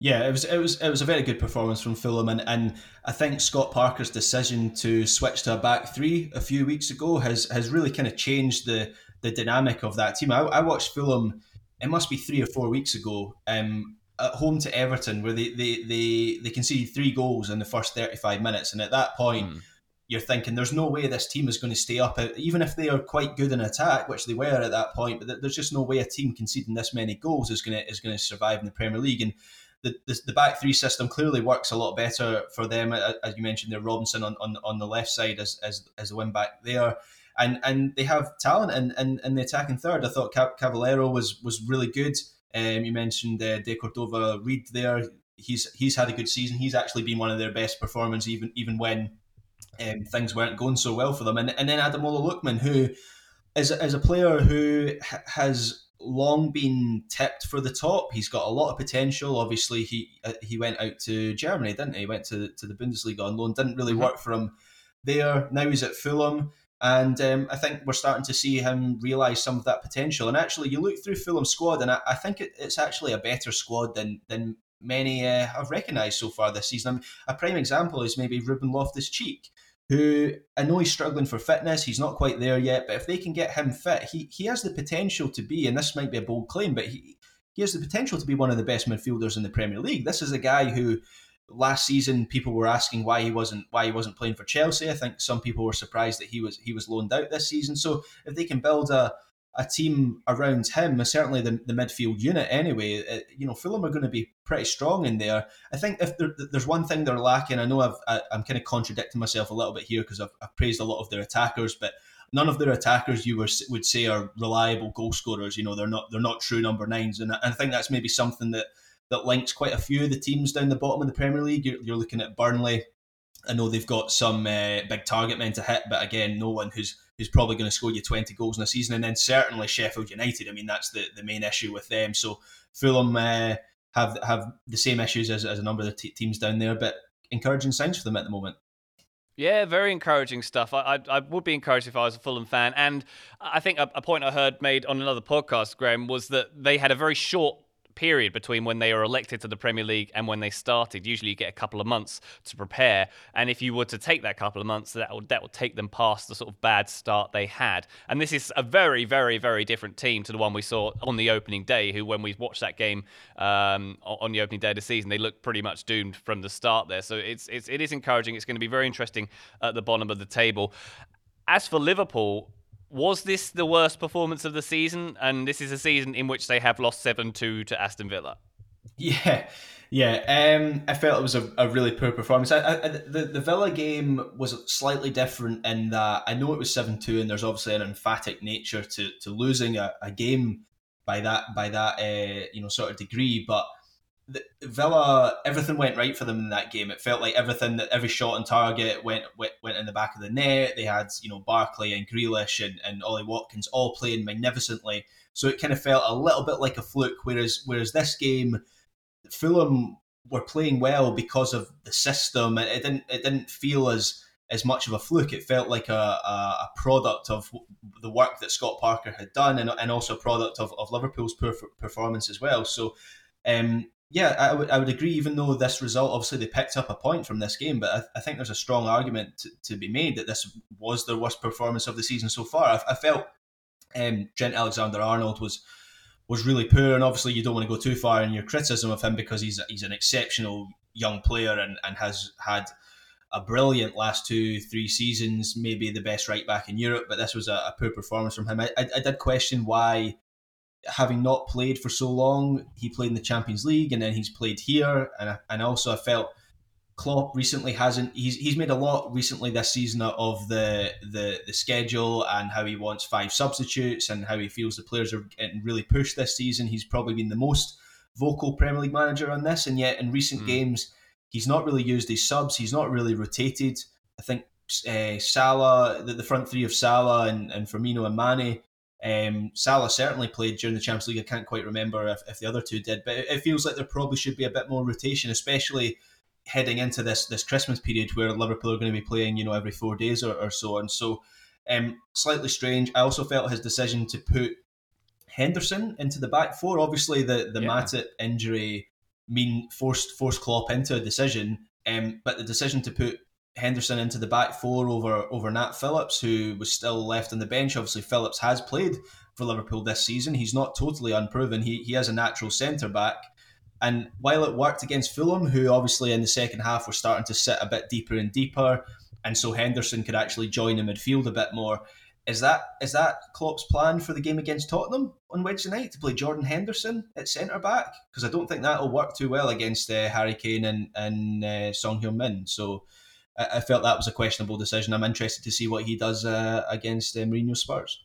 Yeah, it was it was it was a very good performance from Fulham, and, and I think Scott Parker's decision to switch to a back three a few weeks ago has has really kind of changed the the dynamic of that team. I, I watched Fulham. It must be three or four weeks ago. Um, at home to Everton, where they, they, they, they conceded three goals in the first 35 minutes. And at that point, mm. you're thinking there's no way this team is going to stay up, even if they are quite good in attack, which they were at that point. But there's just no way a team conceding this many goals is going to is going to survive in the Premier League. And the, the, the back three system clearly works a lot better for them, as you mentioned. There, Robinson on, on, on the left side as as as the wing back there. And, and they have talent in, in, in the attacking third. I thought Cavaleiro was was really good. Um, you mentioned uh, De Cordova Reid there. He's he's had a good season. He's actually been one of their best performers, even even when um, things weren't going so well for them. And, and then Ademola Lookman, who is, is a player who has long been tipped for the top. He's got a lot of potential. Obviously, he uh, he went out to Germany, didn't he? he? Went to to the Bundesliga on loan. Didn't really mm-hmm. work for him there. Now he's at Fulham. And um, I think we're starting to see him realise some of that potential. And actually, you look through Fulham's squad, and I, I think it, it's actually a better squad than than many uh, have recognised so far this season. I mean, a prime example is maybe Ruben Loftus Cheek, who I know he's struggling for fitness. He's not quite there yet, but if they can get him fit, he, he has the potential to be, and this might be a bold claim, but he, he has the potential to be one of the best midfielders in the Premier League. This is a guy who last season people were asking why he wasn't why he wasn't playing for Chelsea. I think some people were surprised that he was he was loaned out this season. So if they can build a a team around him, certainly the, the midfield unit anyway, uh, you know, Fulham are going to be pretty strong in there. I think if there's one thing they're lacking, I know I've, I, am kind of contradicting myself a little bit here because I've, I've, praised a lot of their attackers, but none of their attackers you were, would say are reliable goal scorers. You know, they're not they're not true number nines, and I think that's maybe something that that links quite a few of the teams down the bottom of the Premier League. You're, you're looking at Burnley. I know they've got some uh, big target men to hit, but again, no one who's who's probably going to score you 20 goals in a season. And then certainly Sheffield United. I mean, that's the, the main issue with them. So Fulham uh, have have the same issues as, as a number of the t- teams down there, but encouraging signs for them at the moment. Yeah, very encouraging stuff. I, I, I, would be encouraged if I was a Fulham fan. And I think a, a point I heard made on another podcast, Graham, was that they had a very short period between when they are elected to the Premier League and when they started. Usually, you get a couple of months to prepare, and if you were to take that couple of months, that will that will take them past the sort of bad start they had. And this is a very, very, very different team to the one we saw on the opening day. Who, when we watched that game um, on the opening day of the season, they looked pretty much doomed from the start there. So it's, it's it is encouraging. It's going to be very interesting at the bottom of the table. As for Liverpool, was this the worst performance of the season? And this is a season in which they have lost 7 2 to Aston Villa. Yeah, yeah. Um, I felt it was a, a really poor performance. I, I, the, the Villa game was slightly different in that I know it was 7 2, and there's obviously an emphatic nature to, to losing a, a game by that by that uh, you know sort of degree, but the, Villa, everything went right for them in that game. It felt like everything that every shot on target went, went went in the back of the net. They had you know Barkley and Grealish and, and Ollie Watkins all playing magnificently. So it kind of felt a little bit like a fluke. Whereas whereas this game, Fulham were playing well because of the system. It, it didn't it didn't feel as as much of a fluke. It felt like a, a, a, product of the work that Scott Parker had done, and, and also a product of, of Liverpool's performance as well. So. Um, yeah, I would I would agree. Even though this result, obviously they picked up a point from this game, but I, I think there's a strong argument to, to, be made that this was their worst performance of the season so far. I, I felt um, Trent Alexander Arnold was was really poor, and obviously you don't want to go too far in your criticism of him because he's he's an exceptional young player and, and has had a brilliant last two three seasons, maybe the best right back in Europe. But this was a, a poor performance from him. I, I, I did question why having not played for so long, he played in the Champions League and then he's played here. And, and also, I felt Klopp recently hasn't. He's, he's made a lot recently this season of the, the the schedule and how he wants five substitutes and how he feels the players are getting really pushed this season. He's probably been the most vocal Premier League manager on this, and yet in recent mm. games, he's not really used his subs. He's not really rotated. I think uh, Salah, the, the front three of Salah and, and Firmino and Mane um, Salah certainly played during the Champions League. I can't quite remember if, if the other two did, but it, feels like there probably should be a bit more rotation, especially heading into this this Christmas period where Liverpool are going to be playing, you know, every four days or, or so. And so, um, slightly strange. I also felt his decision to put Henderson into the back four. Obviously, the the yeah. Matip injury mean forced forced Klopp into a decision. Um, but the decision to put Henderson into the back four over over Nat Phillips, who was still left on the bench. Obviously, Phillips has played for Liverpool this season. He's not totally unproven. He he has a natural centre back. And while it worked against Fulham, who obviously in the second half were starting to sit a bit deeper and deeper, and so Henderson could actually join the midfield a bit more. Is that is that Klopp's plan for the game against Tottenham on Wednesday night to play Jordan Henderson at centre back? Because I don't think that will work too well against uh, Harry Kane and and uh, Son Heung-min. So I, felt that was a questionable decision. I'm interested to see what he does uh, against uh, Mourinho Spurs.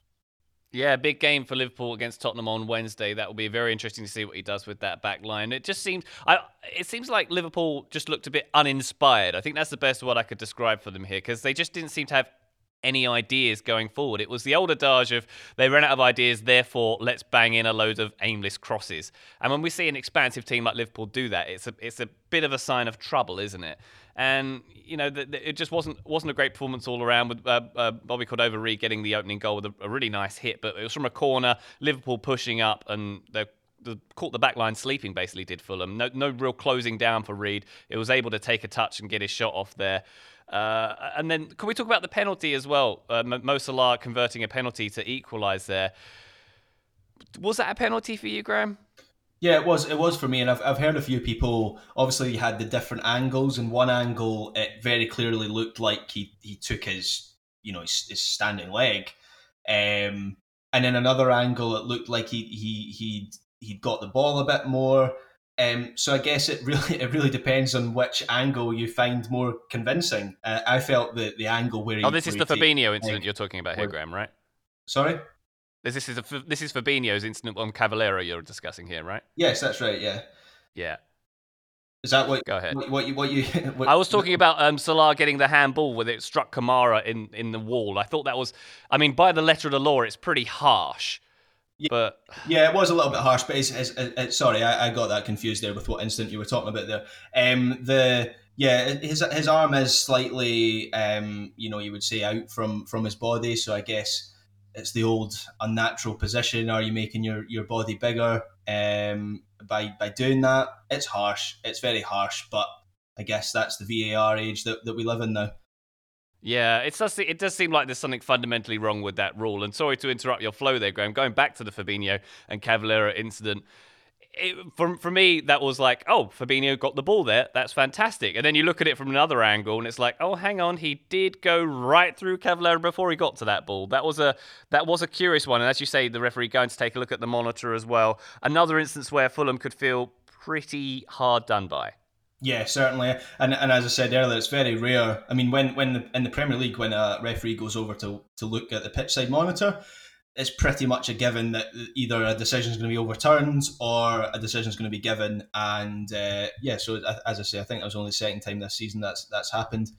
Yeah, big game for Liverpool against Tottenham on Wednesday. That will be very interesting to see what he does with that back line. It just seems, I, it seems like Liverpool just looked a bit uninspired. I think that's the best word I could describe for them here because they just didn't seem to have any ideas going forward. It was the old adage of they ran out of ideas, therefore let's bang in a load of aimless crosses. And when we see an expansive team like Liverpool do that, it's a it's a bit of a sign of trouble, isn't it? And you know, the, the, it just wasn't wasn't a great performance all around. With uh, uh, Bobby Cordova Reid getting the opening goal with a, a, really nice hit, but it was from a corner. Liverpool pushing up, and they the, caught the back line sleeping. Basically, did Fulham. No no real closing down for Reid. It was able to take a touch and get his shot off there. Uh, and then, can we talk about the penalty as well? Uh, Mo Salah converting a penalty to equalise there. Was that a penalty for you, Graham? Yeah, it was. It was for me, and I've, I've heard a few people. Obviously, you had the different angles. and one angle, it very clearly looked like he, he took his you know his, his standing leg, um, and in another angle, it looked like he he he he'd got the ball a bit more. Um, so I guess it really [LAUGHS] it really depends on which angle you find more convincing. Uh, I felt the the angle where he, oh, this is the Fabinho incident you're talking about here, Graham, right? Sorry. This is a, this is Fabinho's incident on Cavaleiro you're discussing here, right? Yes, that's right. Yeah. Yeah. Is that what? Go ahead. What, what you? What you? [LAUGHS] What, I was talking about um, Salah getting the handball with it struck Kamara in in the wall. I thought that was. I mean, by the letter of the law, it's pretty harsh. Yeah, but yeah, it was a little bit harsh. But it's, it's, it's, sorry, I, I, got that confused there with what incident you were talking about there. Um, the yeah, his his arm is slightly, um, you know, you would say out from from his body. So I guess it's the old unnatural position. Are you making your your body bigger um, by by doing that? It's harsh. It's very harsh. But I guess that's the VAR age that, that we live in now. Yeah, it does. It does seem like there's something fundamentally wrong with that rule. And sorry to interrupt your flow there, Graham. Going back to the Fabinho and Cavaleiro incident, it, for for me that was like, oh, Fabinho got the ball there. That's fantastic. And then you look at it from another angle, and it's like, oh, hang on, he did go right through Cavaleiro before he got to that ball. That was a that was a curious one. And as you say, the referee going to take a look at the monitor as well. Another instance where Fulham could feel pretty hard done by. Yeah, certainly, and and as I said earlier, it's very rare. I mean, when when the, in the Premier League, when a referee goes over to to look at the pitch side monitor, it's pretty much a given that either a decision is going to be overturned or a decision is going to be given. And uh, yeah, so as I say, I think it was only the second time this season that's that's happened.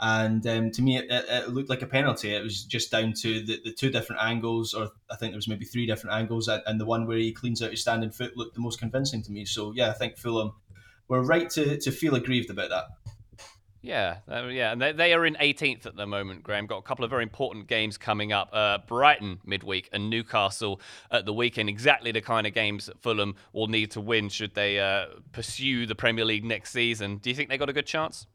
And um, to me, it, it, looked like a penalty. It was just down to the, the two different angles, or I think there was maybe three different angles, and the one where he cleans out his standing foot looked the most convincing to me. So yeah, I think Fulham we're right to, to feel aggrieved about that. Yeah, uh, yeah, and they, they are in 18th at the moment. Graham got a couple of very important games coming up: uh, Brighton midweek and Newcastle at the weekend. Exactly the kind of games that Fulham will need to win should they uh, pursue the Premier League next season. Do you think they got a good chance?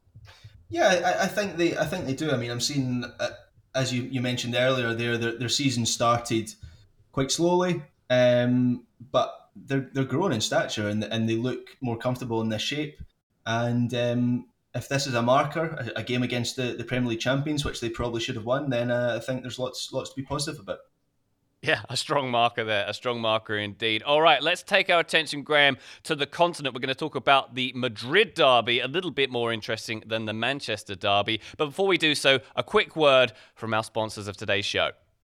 Yeah, I, I think they. I think they do. I mean, I'm seeing, uh, as you, you mentioned earlier, there their, their season started quite slowly, um, but they're they're growing in stature and and they look more comfortable in this shape. And um, if this is a marker, a, a, game against the, the Premier League champions, which they probably should have won, then uh, I think there's lots lots to be positive about. Yeah, a strong marker there, a strong marker indeed. All right, let's take our attention, Graham, to the continent. We're going to talk about the Madrid derby, a little bit more interesting than the Manchester derby. But before we do so, a quick word from our sponsors of today's show.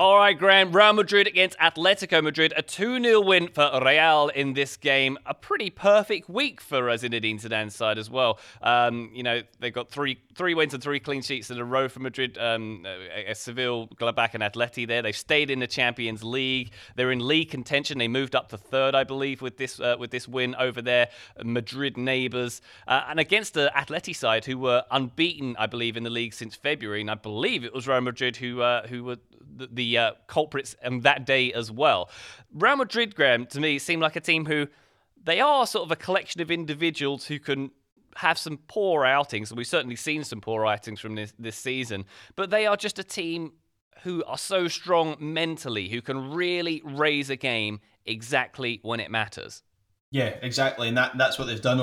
All right, Graham. Real Madrid against Atletico Madrid. A 2 0 win for Real in this game. A pretty perfect week for Zinedine Zidane's side as well. Um, you know, they've got three three wins and three clean sheets in a row for Madrid. Um, Seville, Gladbach, and Atleti there. They've stayed in the Champions League. They're in league contention. They moved up to third, I believe, with this uh, with this win over their Madrid neighbours. Uh, and against the Atleti side, who were unbeaten, I believe, in the league since February. And I believe it was Real Madrid who uh, who were the, the uh, culprits on that day as well. Real Madrid, Graham, to me, seemed like a team who they are sort of a collection of individuals who can have some poor outings, and we've certainly seen some poor outings from this, this season, but they are just a team who are so strong mentally, who can really raise a game exactly when it matters. Yeah, exactly, and that that's what they've done.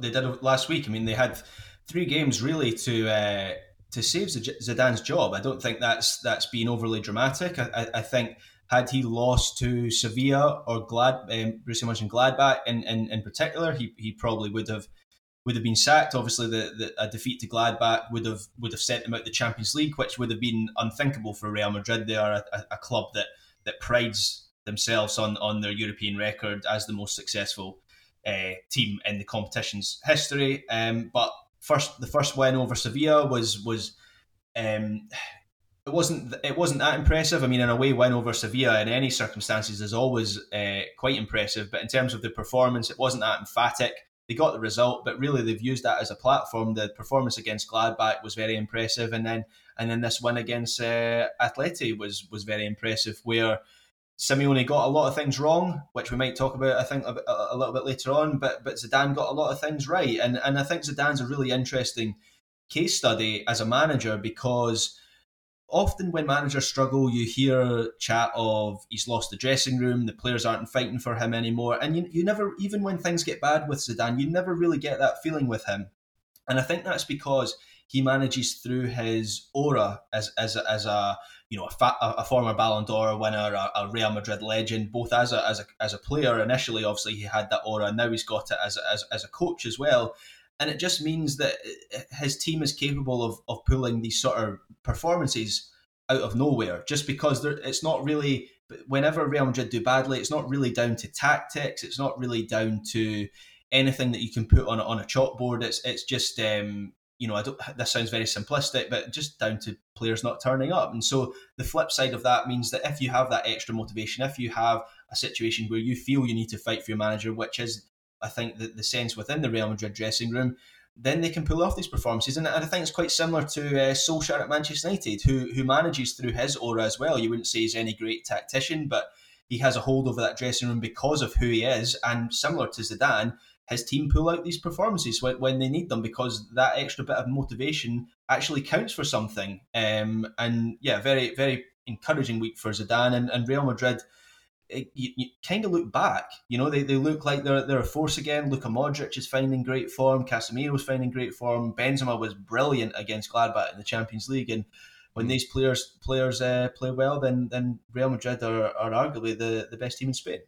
They did last week. I mean, they had three games really to uh, to save Zidane's job. I don't think that's that's been overly dramatic. I, I, think had he lost to Sevilla or Glad, um, mentioned Gladbach in, in, in particular, he, he probably would have would have been sacked. Obviously, the, the a defeat to Gladbach would have would have sent them out the Champions League, which would have been unthinkable for Real Madrid. They are a, a club that that prides themselves on on their European record as the most successful uh, team in the competition's history. Um, but first the first win over Sevilla was was um, it wasn't it wasn't that impressive. I mean, an away win over Sevilla in any circumstances is always uh, quite impressive, but in terms of the performance, it wasn't that emphatic. They got the result, but really they've used that as a platform. The performance against Gladbach was very impressive, and then and then this win against uh, Atleti was was very impressive, where Simeone got a lot of things wrong, which we might talk about, I think, a, a, little bit later on. But but Zidane got a lot of things right, and and I think Zidane's a really interesting case study as a manager because often when managers struggle, you hear chat of he's lost the dressing room, the players aren't fighting for him anymore, and you you never even when things get bad with Zidane, you never really get that feeling with him, and I think that's because he manages through his aura as as a, as a you know a, fa- a former Ballon d'Or winner, a, a, Real Madrid legend, both as a, as a as a player initially. Obviously, he had that aura, and now he's got it as a, as, as a coach as well. And it just means that his team is capable of, of pulling these sort of performances out of nowhere, just because it's not really. Whenever Real Madrid do badly, it's not really down to tactics. It's not really down to anything that you can put on on a chalkboard. It's it's just um, you know, I don't. This sounds very simplistic, but just down to players not turning up. And so the flip side of that means that if you have that extra motivation, if you have a situation where you feel you need to fight for your manager, which is, I think, the, the sense within the Real Madrid dressing room, then they can pull off these performances. And I think it's quite similar to uh, Solskjaer at Manchester United, who who manages through his aura as well. You wouldn't say he's any great tactician, but he has a hold over that dressing room because of who he is. And similar to Zidane, his team pull out these performances when, when they need them because that extra bit of motivation actually counts for something. Um, and yeah, very, very encouraging week for Zidane and, and Real Madrid. It, you, you kind of look back, you know, they, they look like they're, they're a force again. Luka Modric is finding great form. Casemiro's finding great form. Benzema was brilliant against Gladbach in the Champions League. And when these players players uh, play well, then then Real Madrid are, are arguably the, the best team in Spain.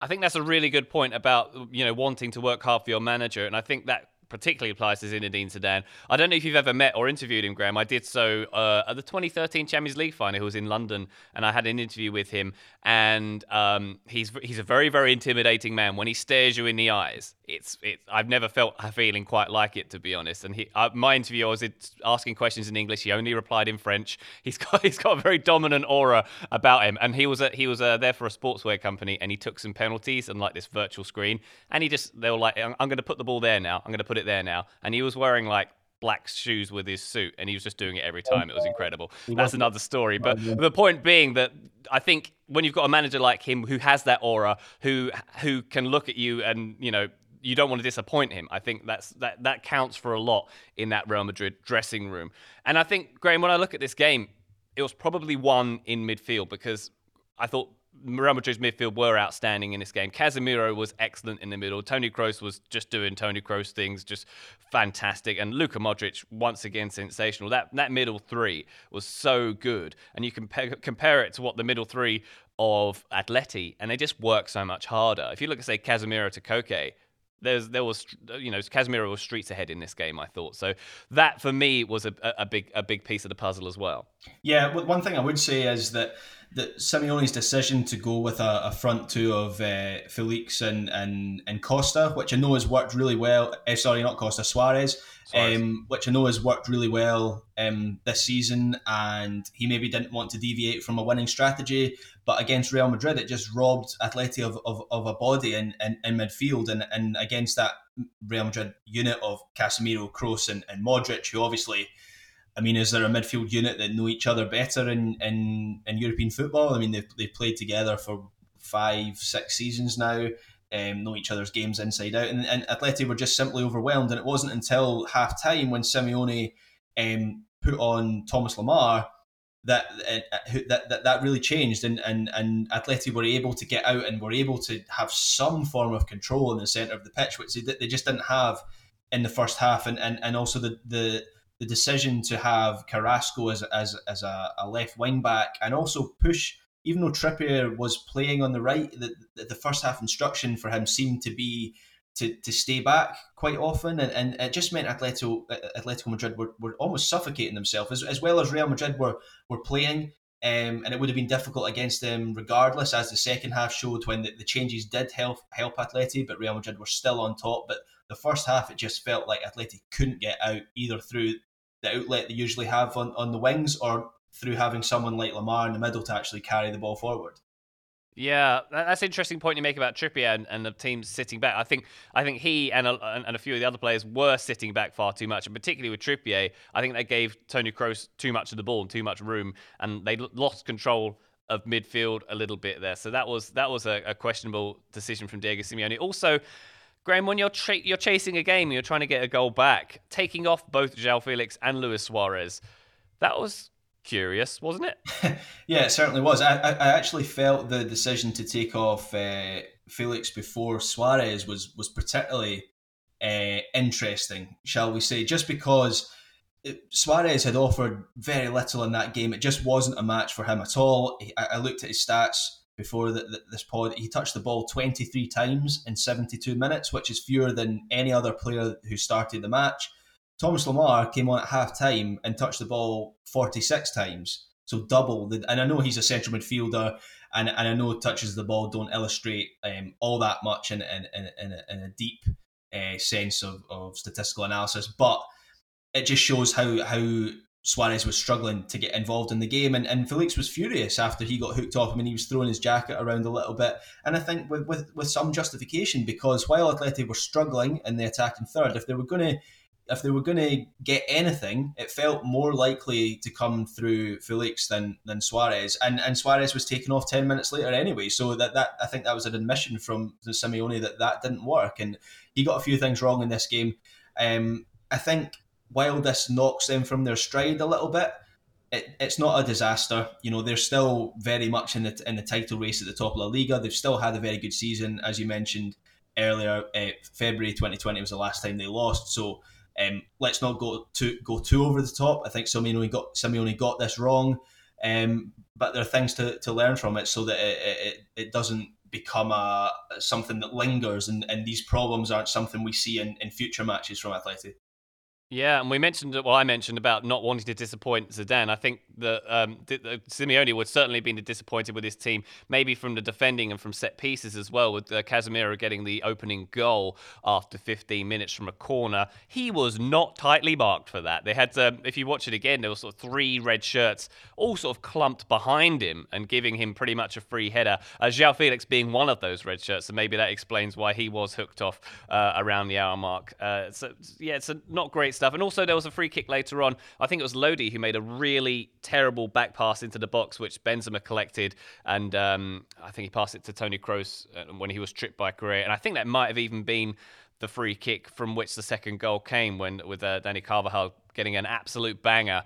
I think that's a really good point about you know wanting to work hard for your manager, and I think that particularly applies to Zinedine Zidane. I don't know if you've ever met or interviewed him, Graham. I did so uh, at the 2013 Champions League final. He was in London, and I had an interview with him. And um, he's he's a very very intimidating man. When he stares you in the eyes, it's it. I've never felt a feeling quite like it, to be honest. And he, uh, my interview, I was asking questions in English. He only replied in French. [LAUGHS] He's got he's got a very dominant aura about him. And he was a, he was uh, there for a sportswear company, and he took some penalties and like this virtual screen, and he just they were like, I'm, I'm going to put the ball there now. I'm going to put it there now. And he was wearing like black shoes with his suit and he was just doing it every time. It was incredible. That's another story. But the point being that I think when you've got a manager like him who has that aura, who who can look at you and, you know, you don't want to disappoint him. I think that's that that counts for a lot in that Real Madrid dressing room. And I think Graham, when I look at this game, it was probably one in midfield because I thought Real Madrid's midfield were outstanding in this game. Casemiro was excellent in the middle. Tony Kroos was just doing Tony Kroos things, just fantastic. And Luka Modric, once again, sensational. That that middle three was so good. And you compare, compare it to what the middle three of Atleti, and they just work so much harder. If you look at, say, Casemiro to Koke, there's there was you know Casemiro was streets ahead in this game. I thought so. That for me was a, a big a big piece of the puzzle as well. Yeah, one thing I would say is that that Simeone's decision to go with a, a front two of uh, Felix and, and and Costa, which I know has worked really well. Uh, sorry, not Costa, Suarez, um, which I know has worked really well um, this season. And he maybe didn't want to deviate from a winning strategy, but against Real Madrid, it just robbed Atleti of, of, of a body in, in, in midfield. And, and against that Real Madrid unit of Casemiro, Kroos, and, and Modric, who obviously I mean, is there a midfield unit that know each other better in, in, in European football? I mean, they've, they've played together for five, six seasons now, um, know each other's games inside out. And, and Atleti were just simply overwhelmed. And it wasn't until half time when Simeone um, put on Thomas Lemar that, uh, that that that really changed. And, and, and Atleti were able to get out and were able to have some form of control in the centre of the pitch, which they, they just didn't have in the first half. And, and, and also the, the the decision to have Carrasco as, as, as a, a left wing back and also push, even though Trippier was playing on the right, the, the first half instruction for him seemed to be to, to stay back quite often. And, and it just meant Atletico, Atletico Madrid were, were almost suffocating themselves, as, as well as Real Madrid were, were playing. Um, and it would have been difficult against them regardless, as the second half showed when the, the changes did help help Atleti, but Real Madrid were still on top. But the first half, it just felt like Atleti couldn't get out either through the outlet they usually have on, on the wings or through having someone like Lemar in the middle to actually carry the ball forward. Yeah, that's an interesting point you make about Trippier and, and the team sitting back. I think I think he and a, and a few of the other players were sitting back far too much, and particularly with Trippier, I think they gave Tony Kroos too much of the ball and too much room, and they lost control of midfield a little bit there. So that was that was a, a questionable decision from Diego Simeone. Also, Graham, when you're tra- you're chasing a game, you're trying to get a goal back, taking off both João Felix and Luis Suarez. That was curious, wasn't it? [LAUGHS] yeah, it certainly was. I, I, actually felt the decision to take off uh, Felix before Suarez was was particularly uh, interesting, shall we say? Just because it, Suarez had offered very little in that game, it just wasn't a match for him at all. I, I looked at his stats before the, the, this pod, he touched the ball 23 times in 72 minutes, which is fewer than any other player who started the match. Thomas Lemar came on at half time and touched the ball 46 times, so double. The, and I know he's a central midfielder, and, and I know touches the ball don't illustrate um, all that much in, in, in, in, a, in a deep uh, sense of, of statistical analysis, but it just shows how how Suarez was struggling to get involved in the game, and, and Felix was furious after he got hooked off. I mean, he was throwing his jacket around a little bit, and I think with with, with some justification because while Atleti were struggling in the attacking third, if they were going to if they were going to get anything, it felt more likely to come through Felix than than Suarez, and and Suarez was taken off ten minutes later anyway. So that that I think that was an admission from Simeone that that didn't work, and he got a few things wrong in this game. Um, I think while this knocks them from their stride a little bit, it, it's not a disaster. You know, they're still very much in the in the title race at the top of La Liga. They've still had a very good season, as you mentioned earlier. Uh, February 2020 was the last time they lost, so um, let's not go too go too over the top. I think Simeone got Simeone got this wrong, um, but there are things to, to learn from it so that it, it, it doesn't become a something that lingers and, and these problems aren't something we see in, in future matches from Atleti. Yeah, and we mentioned well, I mentioned about not wanting to disappoint Zidane. I think that um, Simeone would certainly have been disappointed with his team, maybe from the defending and from set pieces as well, with uh, Casemiro getting the opening goal after 15 minutes from a corner. He was not tightly marked for that. They had, um, if you watch it again, there were sort of three red shirts, all sort of clumped behind him and giving him pretty much a free header. Uh, João Felix being one of those red shirts, so maybe that explains why he was hooked off uh, around the hour mark. Uh, so yeah, it's a not great stuff. And also, there was a free kick later on. I think it was Lodi who made a really terrible back pass into the box, which Benzema collected. And um, I think he passed it to Tony Kroos uh, when he was tripped by Correa. And I think that might have even been the free kick from which the second goal came when with uh, Dani Carvajal getting an absolute banger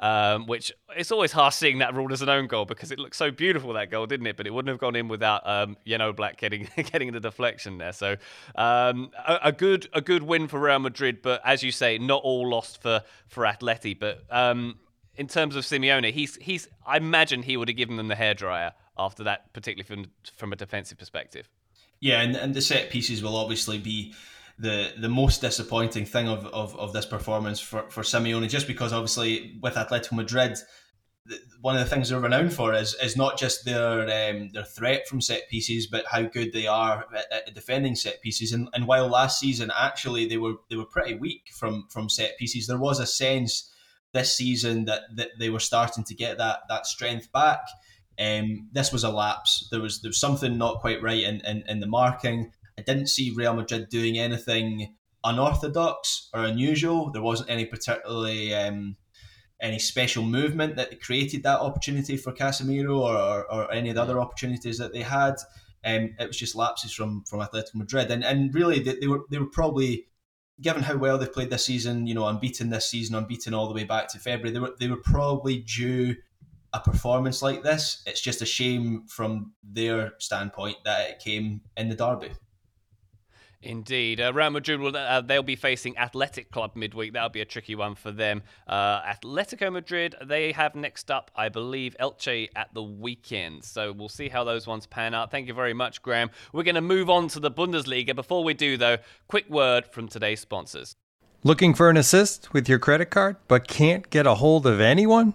um, which it's always hard seeing that ruled as an own goal because it looked so beautiful that goal, didn't it? But it wouldn't have gone in without um, Jan Oblak getting [LAUGHS] getting the deflection there. So um, a, a, good a good win for Real Madrid, but as you say, not all lost for for Atleti. But um, in terms of Simeone, he's he's I imagine he would have given them the hairdryer after that, particularly from from a defensive perspective. Yeah, and, and the set pieces will obviously be the the most disappointing thing of, of, of this performance for, for Simeone, just because obviously with Atletico Madrid, one of the things they're renowned for is is not just their um, their threat from set pieces, but how good they are at, at, defending set pieces. And, and while last season actually they were they were pretty weak from from set pieces, there was a sense this season that, that they were starting to get that that strength back. Um, this was a lapse. There was there was something not quite right in, in, in the marking. I didn't see Real Madrid doing anything unorthodox or unusual. There wasn't any particularly um, any special movement that created that opportunity for Casemiro or, or, or any of the other opportunities that they had. Um, it was just lapses from from Atletico Madrid, and and really they, they were they were probably given how well they've played this season, you know, unbeaten this season, unbeaten all the way back to February. They were they were probably due a performance like this. It's just a shame from their standpoint that it came in the derby. Indeed, uh, Real Madrid will uh, they'll be facing Athletic Club midweek. That'll be a tricky one for them. Uh, Atletico Madrid they have next up, I believe, Elche at the weekend. So we'll see how those ones pan out. Thank you very much, Graham. We're going to move on to the Bundesliga. Before we do, though, quick word from today's sponsors. Looking for an assist with your credit card, but can't get a hold of anyone?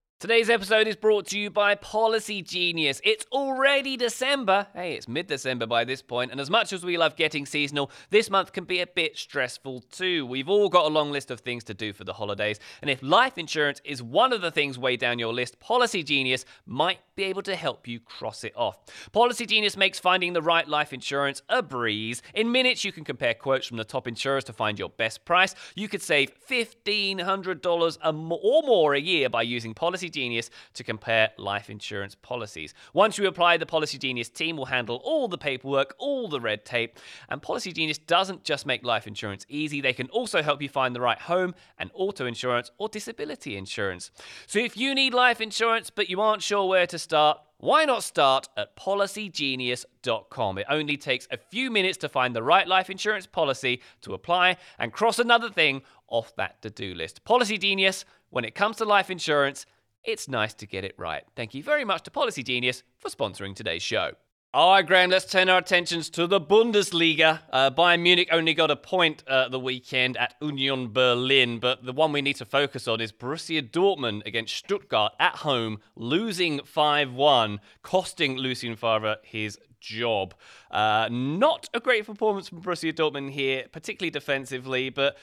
Today's episode is brought to you by Policy Genius. It's already December. Hey, it's mid December by this point, and as much as we love getting seasonal, this month can be a bit stressful too. We've all got a long list of things to do for the holidays, and if life insurance is one of the things way down your list, Policy Genius might be able to help you cross it off. Policy Genius makes finding the right life insurance a breeze. In minutes, you can compare quotes from the top insurers to find your best price. You could save $1,500 or more a year by using Policy Genius to compare life insurance policies. Once you apply, the Policy Genius team will handle all the paperwork, all the red tape. And Policy Genius doesn't just make life insurance easy, they can also help you find the right home and auto insurance or disability insurance. So if you need life insurance but you aren't sure where to start, why not start at policygenius.com? It only takes a few minutes to find the right life insurance policy to apply and cross another thing off that to do list. Policy Genius, when it comes to life insurance, it's nice to get it right. Thank you very much to Policy Genius for sponsoring today's show. All right, Graham, let's turn our attentions to the Bundesliga. Uh, Bayern Munich only got a point uh, the weekend at Union Berlin, but the one we need to focus on is Borussia Dortmund against Stuttgart at home, losing 5 1, costing Lucien Favre his job. Uh, not a great performance from Borussia Dortmund here, particularly defensively, but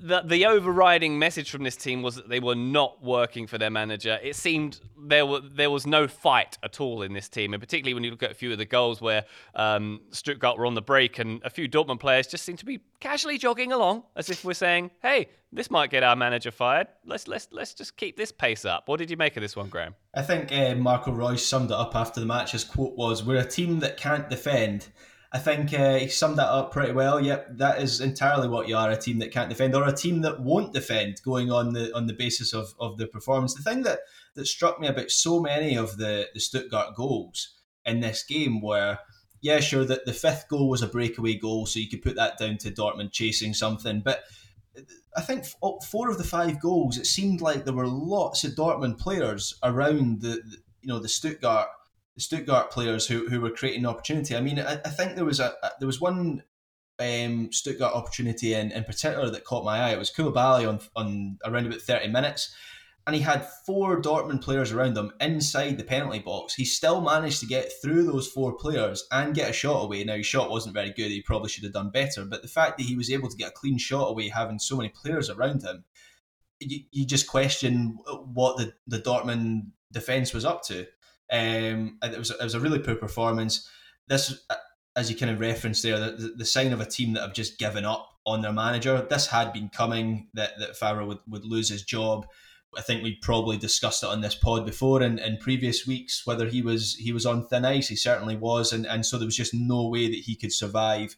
the the overriding message from this team was that they were not working for their manager. It seemed there were there was no fight at all in this team, and particularly when you look at a few of the goals where um, Stuttgart were on the break, and a few Dortmund players just seemed to be casually jogging along, as if we're saying, "Hey, this might get our manager fired. Let's let's let's just keep this pace up." What did you make of this one, Graham? I think uh, Marco Reus summed it up after the match. His quote was, "We're a team that can't defend." I think uh, he summed that up pretty well. Yep, that is entirely what you are—a team that can't defend, or a team that won't defend, going on the on the basis of, of the performance. The thing that that struck me about so many of the the Stuttgart goals in this game were, yeah, sure that the fifth goal was a breakaway goal, so you could put that down to Dortmund chasing something, but. I think four of the five goals, it seemed like there were lots of Dortmund players around the you know the Stuttgart Stuttgart players who, who were creating opportunity. I mean, I, I think there was a, a there was one um, Stuttgart opportunity in, in particular that caught my eye. It was Coulibaly on on around about thirty minutes, and he had four Dortmund players around him inside the penalty box. He still managed to get through those four players and get a shot away. Now his shot wasn't very good. He probably should have done better. But the fact that he was able to get a clean shot away, having so many players around him, you, you just question what the the Dortmund defense was up to. Um, it was it was a really poor performance. This, as you kind of referenced there, the, the sign of a team that have just given up on their manager. This had been coming that that Favre would, would lose his job. I think we probably discussed it on this pod before in, in previous weeks whether he was he was on thin ice. He certainly was, and, and so there was just no way that he could survive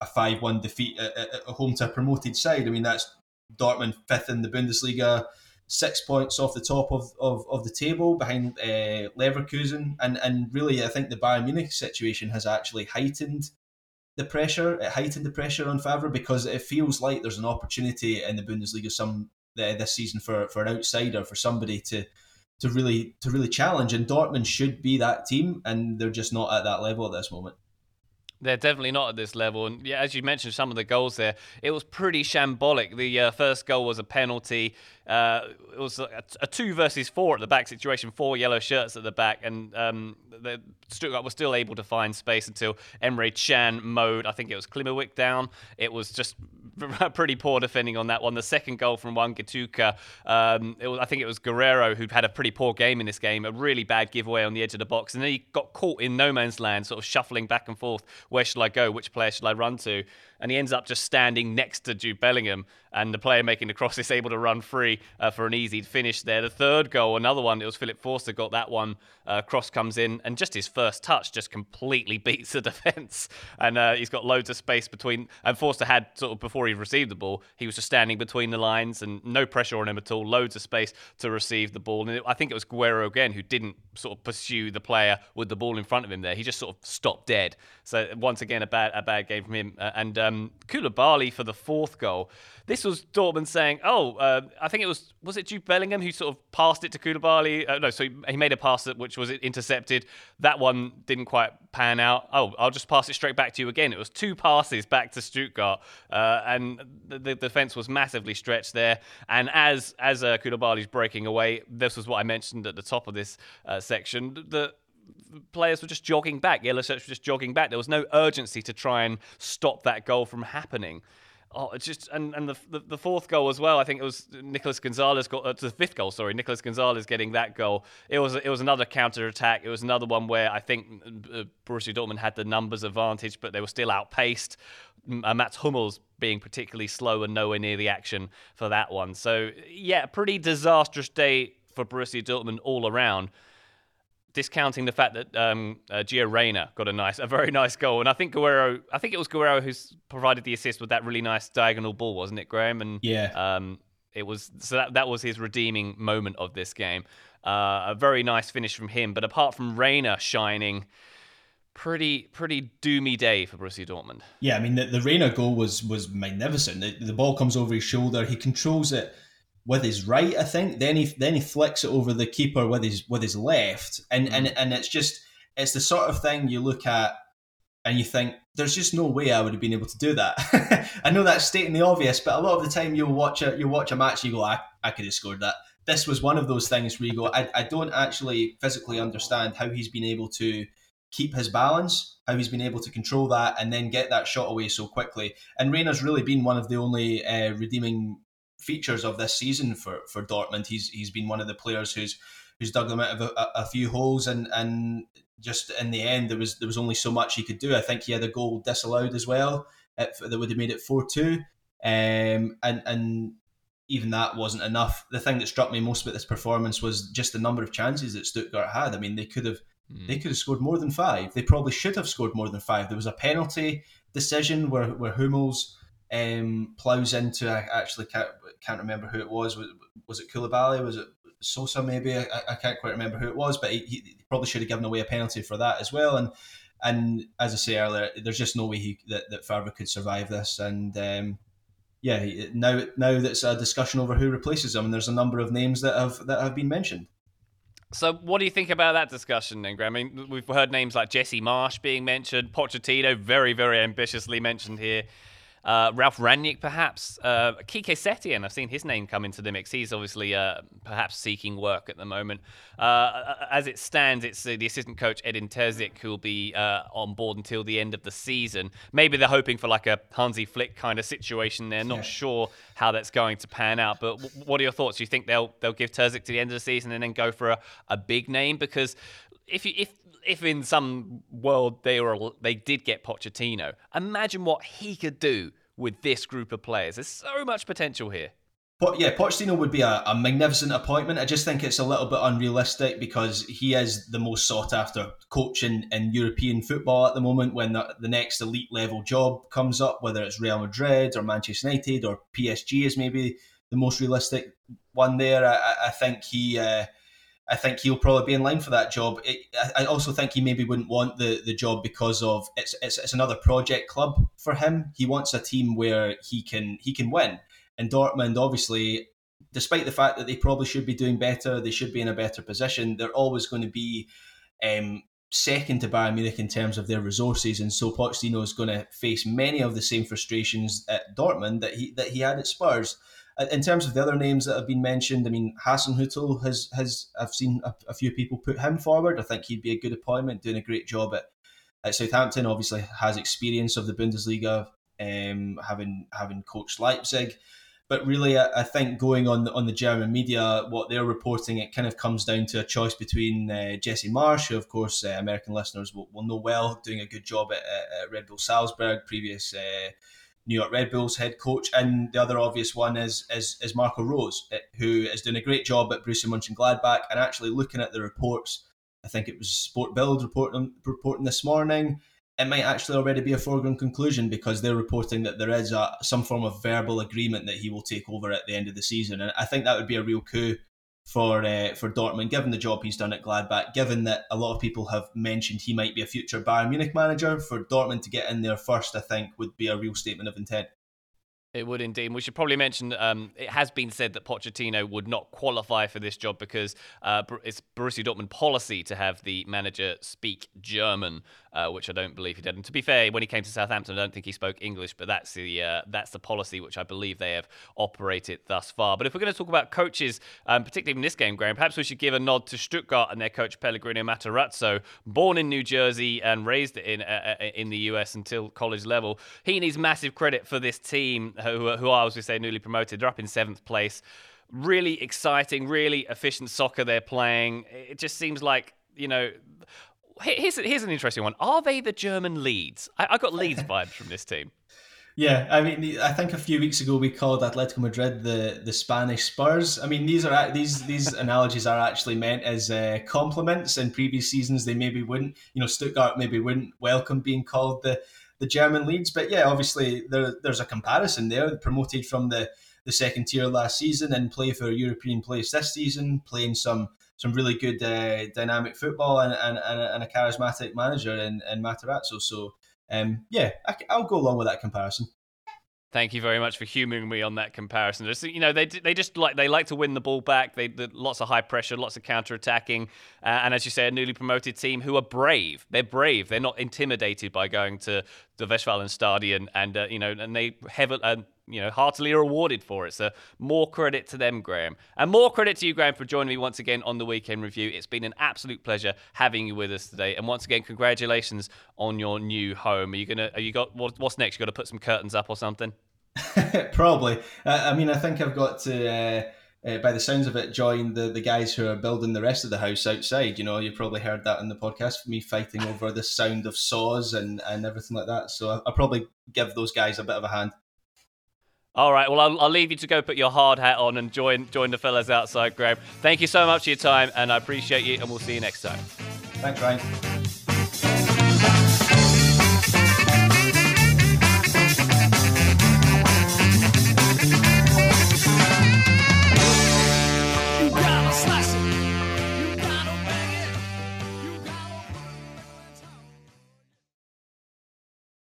a five one defeat at, at, home to a promoted side. I mean that's Dortmund fifth in the Bundesliga, six points off the top of, of, of the table behind uh, Leverkusen, and and really I think the Bayern Munich situation has actually heightened the pressure. It heightened the pressure on Favre because it feels like there's an opportunity in the Bundesliga some uh, this season for for an outsider for somebody to to really to really challenge. And Dortmund should be that team, and they're just not at that level at this moment. They're definitely not at this level. And yeah, as you mentioned, some of the goals there, it was pretty shambolic. The uh, first goal was a penalty. Uh, it was a, a, two versus four at the back situation, four yellow shirts at the back, and um, the, Stuttgart was still able to find space until Emre Can mowed, I think it was Klimowicz down. It was just [LAUGHS] pretty poor defending on that one. The second goal from Wamangituka, um, was, I think it was Guerreiro who'd had a pretty poor game in this game, a really bad giveaway on the edge of the box, and then he got caught in no man's land, sort of shuffling back and forth. Where should I go? Which player should I run to? And he ends up just standing next to Jude Bellingham, and the player making the cross is able to run free uh, for an easy finish there. The third goal, another one, it was Philip Forster got that one. Uh, cross comes in, and just his first touch just completely [LAUGHS] beats the defence, and uh, he's got loads of space between. And Forster had sort of before he received the ball, he was just standing between the lines and no pressure on him at all, loads of space to receive the ball. And it, I think it was Guerreiro again who didn't sort of pursue the player with the ball in front of him there. He just sort of stopped dead. So once again, a bad a bad game from him, uh, and. Um, um, Coulibaly for the fourth goal. This was Dortmund saying, "Oh, uh, I think it was was it Jude Bellingham who sort of passed it to Coulibaly? Uh, no, so he, made a pass that which was intercepted. That one didn't quite pan out. Oh, I'll just pass it straight back to you again. It was two passes back to Stuttgart, uh, and the, the, defense was massively stretched there. And as as uh, Coulibaly's breaking away, this was what I mentioned at the top of this uh, section. The players were just jogging back. Shirts were just jogging back. There was no urgency to try and stop that goal from happening. Oh, it's just and and the, the, the fourth goal as well. I think it was Nicolas Gonzalez got uh, the fifth goal. Sorry, Nicolas Gonzalez getting that goal. It was it was another counter attack. It was another one where I think uh, Borussia Dortmund had the numbers advantage, but they were still outpaced. Uh, Mats Hummels being particularly slow and nowhere near the action for that one. So yeah, pretty disastrous day for Borussia Dortmund all around discounting the fact that um, uh, Gio Reyna got a nice, a very [LAUGHS] nice goal, and I think Guerreiro, I think it was Guerreiro who's provided the assist with that really nice diagonal ball, wasn't it, Graham? And yeah, um, it was so that that was his redeeming moment of this game. Uh, a very nice finish from him, but apart from Reyna shining. Pretty, pretty doomy day for Borussia Dortmund. Yeah, I mean the, the Reyna goal was was magnificent. The, the ball comes over his shoulder, he controls it with his right, I think. Then he then he flicks it over the keeper with his with his left, and mm. and and it's just it's the sort of thing you look at and you think there's just no way I would have been able to do that. [LAUGHS] I know that's stating the obvious, but a lot of the time you'll watch a you watch a match, you go, I, I could have scored that. This was one of those things where you go, I, I don't actually physically understand how he's been able to keep his balance, how he's been able to control that, and then get that shot away so quickly. And Reyna's really been one of the only uh, redeeming features of this season for for Dortmund. He's he's been one of the players who's who's dug them out of a, a, few holes and and just in the end there was there was only so much he could do. I think he had a goal disallowed as well that would have made it four two, um, and and even that wasn't enough. The thing that struck me most about this performance was just the number of chances that Stuttgart had. I mean, they could have mm. they could have scored more than five. They probably should have scored more than five. There was a penalty decision where where Hummels um, plows into. I actually can't can't remember who it was. Was, was it Coulibaly? Was it Sosa? Maybe I, I can't quite remember who it was, but he, he, probably should have given away a penalty for that as well. And and as I say earlier, there's just no way he, that that Favre could survive this. And um, yeah, now now that's a discussion over who replaces him, and there's a number of names that have that have been mentioned. So, what do you think about that discussion, then, Graham? I mean, we've heard names like Jesse Marsch being mentioned, Pochettino, very, very ambitiously mentioned here. Uh, Ralf Rangnick, perhaps. Uh, Quique Setien, I've seen his name come into the mix. He's obviously uh, perhaps seeking work at the moment. Uh, as it stands, it's the assistant coach Edin Terzic who will be uh, on board until the end of the season. Maybe they're hoping for like a Hansi Flick kind of situation. They're not yeah. sure how that's going to pan out. But w- what are your thoughts? Do you think they'll they'll give Terzic to the end of the season and then go for a, a big name? Because if you, if if in some world they were they did get Pochettino, imagine what he could do with this group of players. There's so much potential here. But yeah, Pochettino would be a, a, magnificent appointment. I just think it's a little bit unrealistic because he is the most sought after coach in, in European football at the moment. When the, the next elite level job comes up, whether it's Real Madrid or Manchester United or PSG is maybe the most realistic one there. I, I think he. Uh, I think he'll probably be in line for that job. It, I also think he maybe wouldn't want the, the job because of it's, it's it's another project club for him. He wants a team where he can he can win. And Dortmund, obviously, despite the fact that they probably should be doing better, they should be in a better position. They're always going to be um, second to Bayern Munich in terms of their resources, and so Pochettino is going to face many of the same frustrations at Dortmund that he that he had at Spurs. Uh, in terms of the other names that have been mentioned, I mean, Hasenhüttl has has I've seen a, a, few people put him forward. I think he'd be a good appointment, doing a great job at, at Southampton. Obviously, has experience of the Bundesliga, um, having having coached Leipzig. But really, I, I think going on on the German media, what they're reporting, it kind of comes down to a choice between uh, Jesse Marsch, who of course uh, American listeners will, will know well, doing a good job at, at Red Bull Salzburg, previous. Uh, New York Red Bulls head coach, and the other obvious one is is, is Marco Rose, eh, who is doing a great job at Borussia Mönchengladbach. And Gladbach. And actually, looking at the reports, I think it was Sport Bild reporting reporting this morning. It might actually already be a foregone conclusion because they're reporting that there is a, some form of verbal agreement that he will take over at the end of the season, and I think that would be a real coup for uh, for Dortmund, given the job he's done at Gladbach, given that a lot of people have mentioned he might be a future Bayern Munich manager, for Dortmund to get in there first, I think, would be a real statement of intent. It would indeed. We should probably mention um, it has been said that Pochettino would not qualify for this job because uh, it's Borussia Dortmund policy to have the manager speak German, uh, which I don't believe he did. And to be fair, when he came to Southampton, I don't think he spoke English, but that's the uh, that's the policy which I believe they have operated thus far. But if we're going to talk about coaches, um, particularly in this game, Graham, perhaps we should give a nod to Stuttgart and their coach Pellegrino Matarazzo, born in New Jersey and raised in uh, uh, in the US until college level. He needs massive credit for this team who, who are, as we say, newly promoted. They're up in seventh place. Really exciting, really efficient soccer they're playing. It just seems like, you know, here's, here's an interesting one. Are they the German Leeds? I, I got Leeds [LAUGHS] vibes from this team. Yeah, I mean, I think a few weeks ago we called Atletico Madrid the, the Spanish Spurs. I mean, these are these these [LAUGHS] analogies are actually meant as uh, compliments. In previous seasons, they maybe wouldn't. You know, Stuttgart maybe wouldn't welcome being called the the German Leeds. But yeah, obviously there, there's a comparison there. Promoted from the, the second tier last season and play for a European place this season, playing some some really good uh, dynamic football and, and, and, a charismatic manager in, in Matarazzo. So um, yeah, I, I'll go along with that comparison. Thank you very much for humouring me on that comparison. Just you know, they they just like they like to win the ball back. They, they lots of high pressure, lots of counter attacking, uh, and as you say, a newly promoted team who are brave. They're brave. They're not intimidated by going to the Westfalenstadion, and uh, you know, and they have uh, you know heartily rewarded for it. So more credit to them, Graham, and more credit to you, Graham, for joining me once again on the weekend review. It's been an absolute pleasure having you with us today, and once again, congratulations on your new home. Are you gonna? Are you got what's next? You got to put some curtains up or something? [LAUGHS] Probably. Uh, I mean, I think I've got to. Uh, uh, by the sounds of it, join the, the guys who are building the rest of the house outside. You know, you probably heard that in the podcast, me fighting over the sound of saws and, and everything like that. So I'll, I'll probably give those guys a bit of a hand. All right. Well, I'll, I'll, leave you to go put your hard hat on and join join the fellas outside, Graham. Thank you so much for your time, and I appreciate you. And we'll see you next time. Thanks, Ryan.